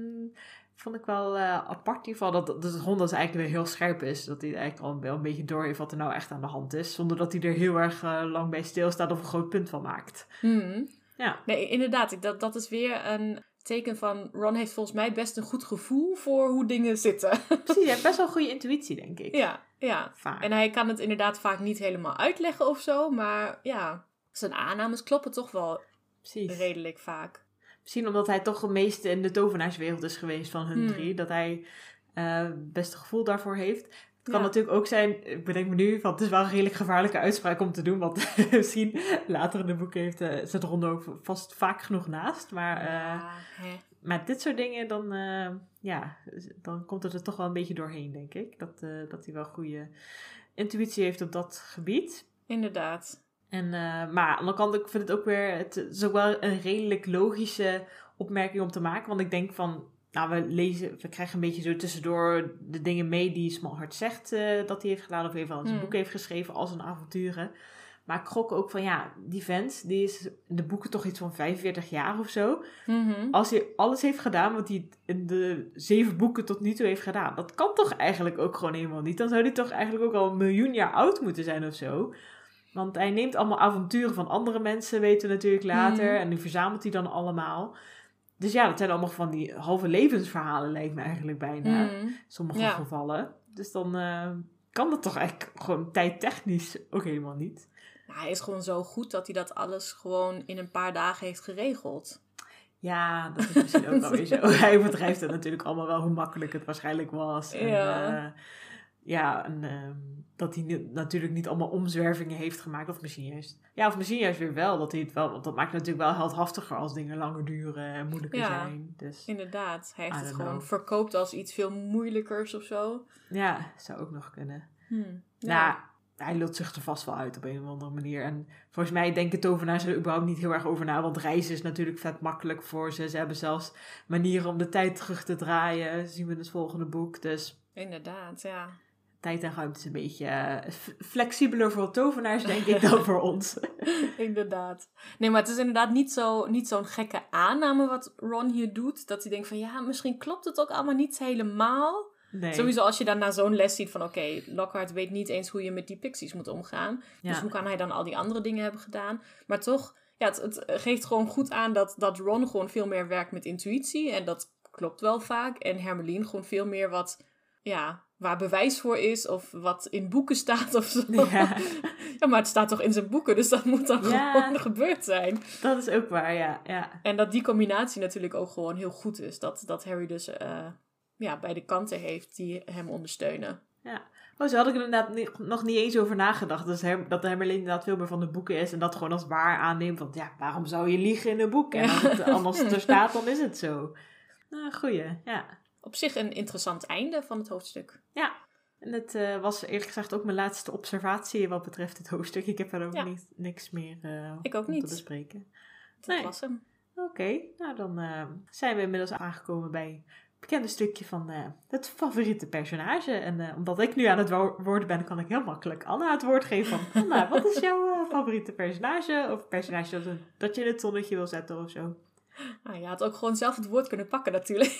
vond ik wel eh, apart in ieder geval, dat, dat Ron dus eigenlijk weer heel scherp is. Dat hij eigenlijk al wel een beetje door heeft wat er nou echt aan de hand is, zonder dat hij er heel erg eh, lang bij stilstaat of een groot punt van maakt. Mhm. Ja. Nee, inderdaad. ik- Dat, dat is weer een teken van... Ron heeft volgens mij best een goed gevoel voor hoe dingen zitten. Precies, hij heeft best wel goede intuïtie, denk ik. ja, ja. Vaak. En hij kan het inderdaad vaak niet helemaal uitleggen of zo. Maar ja, zijn aannames kloppen toch wel Precies. redelijk vaak. Misschien omdat hij toch het meeste in de tovenaarswereld is geweest van hun Hmm. drie. Dat hij eh best een gevoel daarvoor heeft. Het kan Ja. natuurlijk ook zijn, ik bedenk me nu, van het is wel een redelijk gevaarlijke uitspraak om te doen. Want misschien later in de boek heeft, eh zit Ron er ook vast vaak genoeg naast. Maar eh, Ja, met dit soort dingen, dan, eh, ja, dan komt het er toch wel een beetje doorheen, denk ik. Dat, dat hij wel goede intuïtie heeft op dat gebied. Inderdaad. En, maar aan de andere kant, ik vind het ook weer, het is ook wel een redelijk logische opmerking om te maken. Want ik denk van, nou, we lezen, we krijgen een beetje zo tussendoor de dingen mee die Smallheart zegt eh, dat hij heeft gedaan. Of even al in zijn Hmm. boek heeft geschreven als een avonturen. Maar ik gok ook van, ja, die vent, die is in de boeken toch iets van 45 jaar of zo. Mhm. Als hij alles heeft gedaan wat hij in de zeven boeken tot nu toe heeft gedaan. Dat kan toch eigenlijk ook gewoon helemaal niet. Dan zou hij toch eigenlijk ook al een miljoen jaar oud moeten zijn of zo. Want hij neemt allemaal avonturen van andere mensen, weten we natuurlijk later. Mhm. En die verzamelt hij dan allemaal. Dus ja, dat zijn allemaal van die halve levensverhalen, lijkt me eigenlijk bijna. Mhm. Sommige Ja. gevallen. Dus dan eh, kan dat toch eigenlijk gewoon tijdtechnisch ook helemaal niet. Nou, hij is gewoon zo goed dat hij dat alles gewoon in een paar dagen heeft geregeld. Ja, dat is misschien ook alweer zo. Hij bedrijft het natuurlijk allemaal wel hoe makkelijk het waarschijnlijk was. En, Ja. eh, ja, ehm, dat hij natuurlijk niet allemaal omzwervingen heeft gemaakt. Of misschien juist... Ja, of misschien juist weer wel. Dat hij het wel... Want dat maakt het natuurlijk wel heldhaftiger als dingen langer duren en moeilijker Ja. zijn. Dus Inderdaad. Hij heeft het gewoon verkoopt als iets veel moeilijkers of zo. ja, zou ook nog kunnen. Hmm. Nou, hij lult zich er vast wel uit op een of andere manier. En volgens mij denken tovenaars er überhaupt niet heel erg over na. Want reizen is natuurlijk vet makkelijk voor ze. Ze hebben zelfs manieren om de tijd terug te draaien. Zien we in het volgende boek. Dus Inderdaad, ja. Tijd en ruimte is een beetje eh, flexibeler voor tovenaars, denk ik, dan voor ons. Inderdaad. Nee, maar het is inderdaad niet zo- niet zo'n gekke aanname wat Ron hier doet. Dat hij denkt van ja, misschien klopt het ook allemaal niet helemaal. Nee. Sowieso als je dan na zo'n les ziet van oké, Lockhart weet niet eens hoe je met die pixies moet omgaan. Dus hoe kan hij dan al die andere dingen hebben gedaan? Maar toch, ja, het, het geeft gewoon goed aan dat, dat Ron gewoon veel meer werkt met intuïtie. En dat klopt wel vaak. En Hermeline gewoon veel meer wat, ja, waar bewijs voor is. Of wat in boeken staat of zo. Ja. Ja, maar het staat toch in zijn boeken, dus dat moet dan Ja. gewoon gebeurd zijn. Dat is ook waar, ja. ja. En dat die combinatie natuurlijk ook gewoon heel goed is. Dat, dat Harry dus eh, ja, beide kanten heeft die hem ondersteunen. Oh, zo had ik er inderdaad ni- nog niet eens over nagedacht. Dus dat Hermelin inderdaad veel meer van de boeken is. En dat gewoon als waar aanneemt. Want ja, waarom zou je liegen in een boek? En als het anders er staat, dan is het zo. Nou, goeie, ja. Op zich een interessant einde van het hoofdstuk. Ja. En het eh, was eerlijk gezegd ook mijn laatste observatie wat betreft dit hoofdstuk. Ik heb er ook Ja. niet, niks meer eh, Ik ook niet. te bespreken. Dat Nee. was hem. Oké, nou dan eh, zijn we inmiddels aangekomen bij het bekende stukje van het favoriete personage. En omdat ik nu aan het wo- woord ben, kan ik heel makkelijk Anna het woord geven van... Anna, wat is jouw favoriete personage? Of personage dat, dat je in het zonnetje wil zetten of zo? Ah, je had ook gewoon zelf het woord kunnen pakken natuurlijk.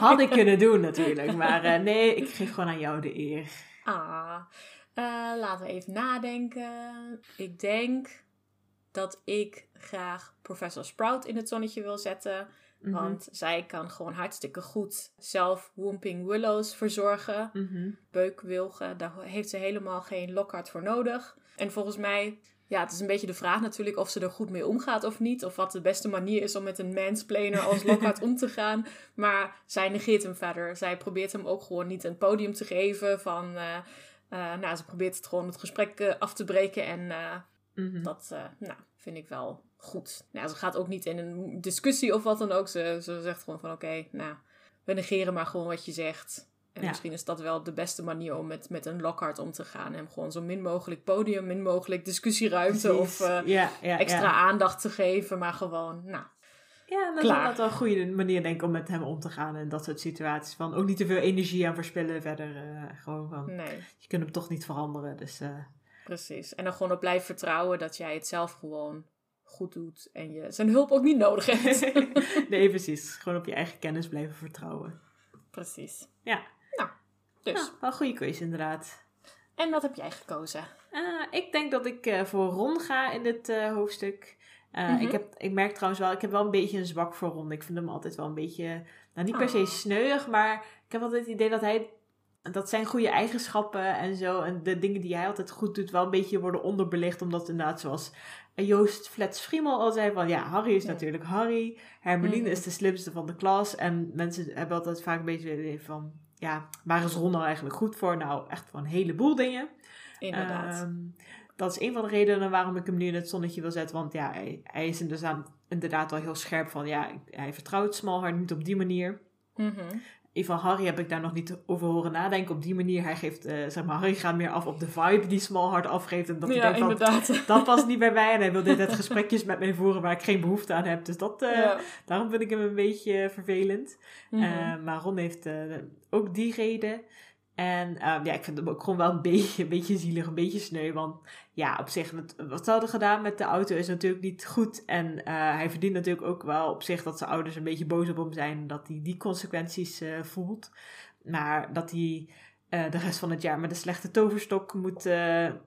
Had ik kunnen doen natuurlijk, maar eh, nee, ik geef gewoon aan jou de eer. Ah, eh, laten we even nadenken. Ik denk dat ik graag professor Sprout in het zonnetje wil zetten. Mhm, Want zij kan gewoon hartstikke goed zelf Whomping Willows verzorgen. mhm. Beukwilgen, daar heeft ze helemaal geen Lockhart voor nodig. En volgens mij, ja, het is een beetje de vraag natuurlijk of ze er goed mee omgaat of niet. Of wat de beste manier is om met een mansplainer als Lockhart om te gaan. Maar zij negeert hem verder. Zij probeert hem ook gewoon niet een podium te geven van... eh, Eh, nou, ze probeert het gewoon het gesprek eh, af te breken en Mhm. dat nou, vind ik wel goed. Nou, ze gaat ook niet in een discussie of wat dan ook. Ze, ze zegt gewoon van oké, nou, we negeren maar gewoon wat je zegt. En Ja. misschien is dat wel de beste manier om met, met een Lockhart om te gaan. Hem gewoon zo min mogelijk podium, min mogelijk discussieruimte Precies. of eh, ja, ja, extra aandacht te geven. Maar gewoon, nou, Ja, dat is wel een goede manier denk ik om met hem om te gaan in dat soort situaties. Van ook niet te veel energie aan verspillen verder. eh, gewoon van, nee. je kunt hem toch niet veranderen. Dus eh, Precies. En dan gewoon op blijven vertrouwen dat jij het zelf gewoon goed doet. En je zijn hulp ook niet nodig hebt. nee, precies. Gewoon op je eigen kennis blijven vertrouwen. Precies. Ja. Nou, dus. Ja, wel een goede keuze inderdaad. En wat heb jij gekozen? Eh, ik denk dat ik eh, voor Ron ga in dit eh, hoofdstuk. Mhm. ik, heb, ik merk trouwens wel, ik heb wel een beetje een zwak voor Ron. Ik vind hem altijd wel een beetje, nou niet per se Oh. sneuig, maar ik heb altijd het idee dat hij, dat zijn goede eigenschappen en zo, en de dingen die hij altijd goed doet, wel een beetje worden onderbelicht. Omdat inderdaad, zoals Joost Flets Friemel al zei, van ja, Harry is Ja. natuurlijk Harry. Hermeline Mhm. is de slimste van de klas. En mensen hebben altijd vaak een beetje van, ja, waar is Ron nou eigenlijk goed voor? Nou, echt voor een heleboel dingen. Inderdaad. Ehm, dat is een van de redenen waarom ik hem nu in het zonnetje wil zetten. Want ja, hij, hij is inderdaad, inderdaad wel heel scherp van... Ja, hij vertrouwt Smallheart niet op die manier. Mhm. In van Harry heb ik daar nog niet over horen nadenken. Op die manier, hij geeft, eh, zeg maar, Harry gaat meer af op de vibe die Smallheart afgeeft. En dat ja, van, inderdaad. dat past niet bij mij. En hij wil dit het gesprekjes met mij voeren waar ik geen behoefte aan heb. Dus dat, eh, Ja. daarom vind ik hem een beetje vervelend. Eh, maar Ron heeft ook die reden. En eh, ja, ik vind hem ook gewoon wel een beetje, een beetje zielig, een beetje sneu. Want ja, op zich, wat ze hadden gedaan met de auto is natuurlijk niet goed. En eh, hij verdient natuurlijk ook wel op zich dat zijn ouders een beetje boos op hem zijn. Dat hij die consequenties eh, voelt. Maar dat hij eh, de rest van het jaar met een slechte toverstok moet,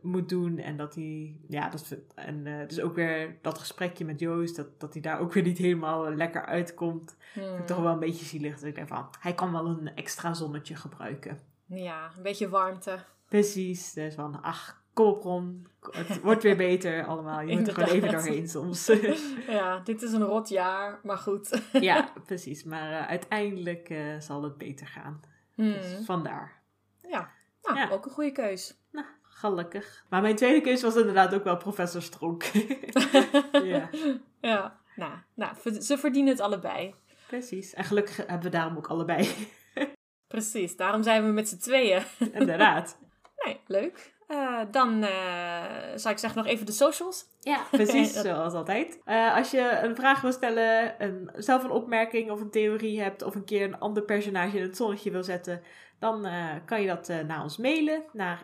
moet doen. En dat hij, ja, dat, en dus ook weer dat gesprekje met Joost, dat, dat hij daar ook weer niet helemaal lekker uitkomt. Vind ik toch wel een beetje zielig. Dat ik denk van, hij kan wel een extra zonnetje gebruiken. Ja, een beetje warmte. Precies. Dus van, ach, kom op Ron. Het wordt weer beter allemaal. Je moet er gewoon even doorheen soms. Ja, dit is een rot jaar, maar goed. ja, precies. Maar eh, uiteindelijk eh, zal het beter gaan. Mhm. Dus vandaar. Ja, nou, Ja. ook een goede keus. Nou, gelukkig. Maar mijn tweede keus was inderdaad ook wel professor Stronk. ja, Ja, nou, nou, ze verdienen het allebei. precies. En gelukkig hebben we daarom ook allebei. Precies, daarom zijn we met z'n tweeën. inderdaad. Nee, leuk. Eh, dan eh zou ik zeggen nog even de socials. Ja, precies, Dat- zoals altijd. Eh, als je een vraag wil stellen, een, zelf een opmerking of een theorie hebt, of een keer een ander personage in het zonnetje wil zetten, dan eh, kan je dat eh, naar ons mailen, naar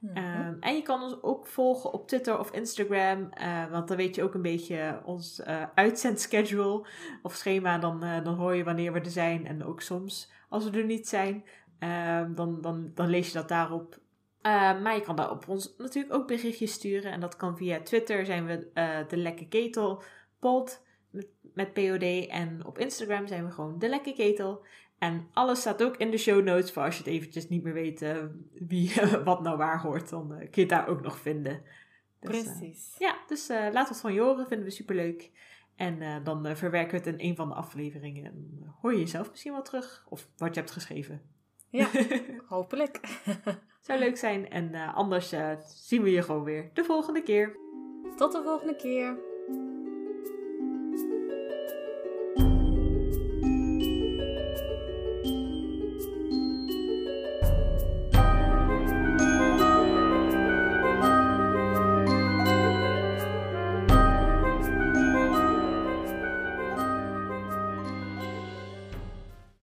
lekkerketelpodcast.gmail.com. Ehm, en je kan ons ook volgen op Twitter of Instagram, eh, want dan weet je ook een beetje ons eh uitzendschedule of schema. Dan, eh, dan hoor je wanneer we er zijn en ook soms als we er niet zijn, ehm, dan, dan, dan lees je dat daarop. Eh, maar je kan daar op ons natuurlijk ook berichtjes sturen en dat kan via Twitter zijn we de Lekke Ketel pod met, met POD en op Instagram zijn we gewoon de Lekke Ketel. En alles staat ook in de show notes voor als je het eventjes niet meer weet eh, wie wat nou waar hoort. Dan eh, kun je het daar ook nog vinden. Dus, eh, Precies. ja, dus laat het van je horen. Vinden we superleuk. En dan verwerken we het in een van de afleveringen. En hoor je jezelf misschien wel terug. Of wat je hebt geschreven. Ja, hopelijk. Zou leuk zijn. En anders zien we je gewoon weer de volgende keer. Tot de volgende keer.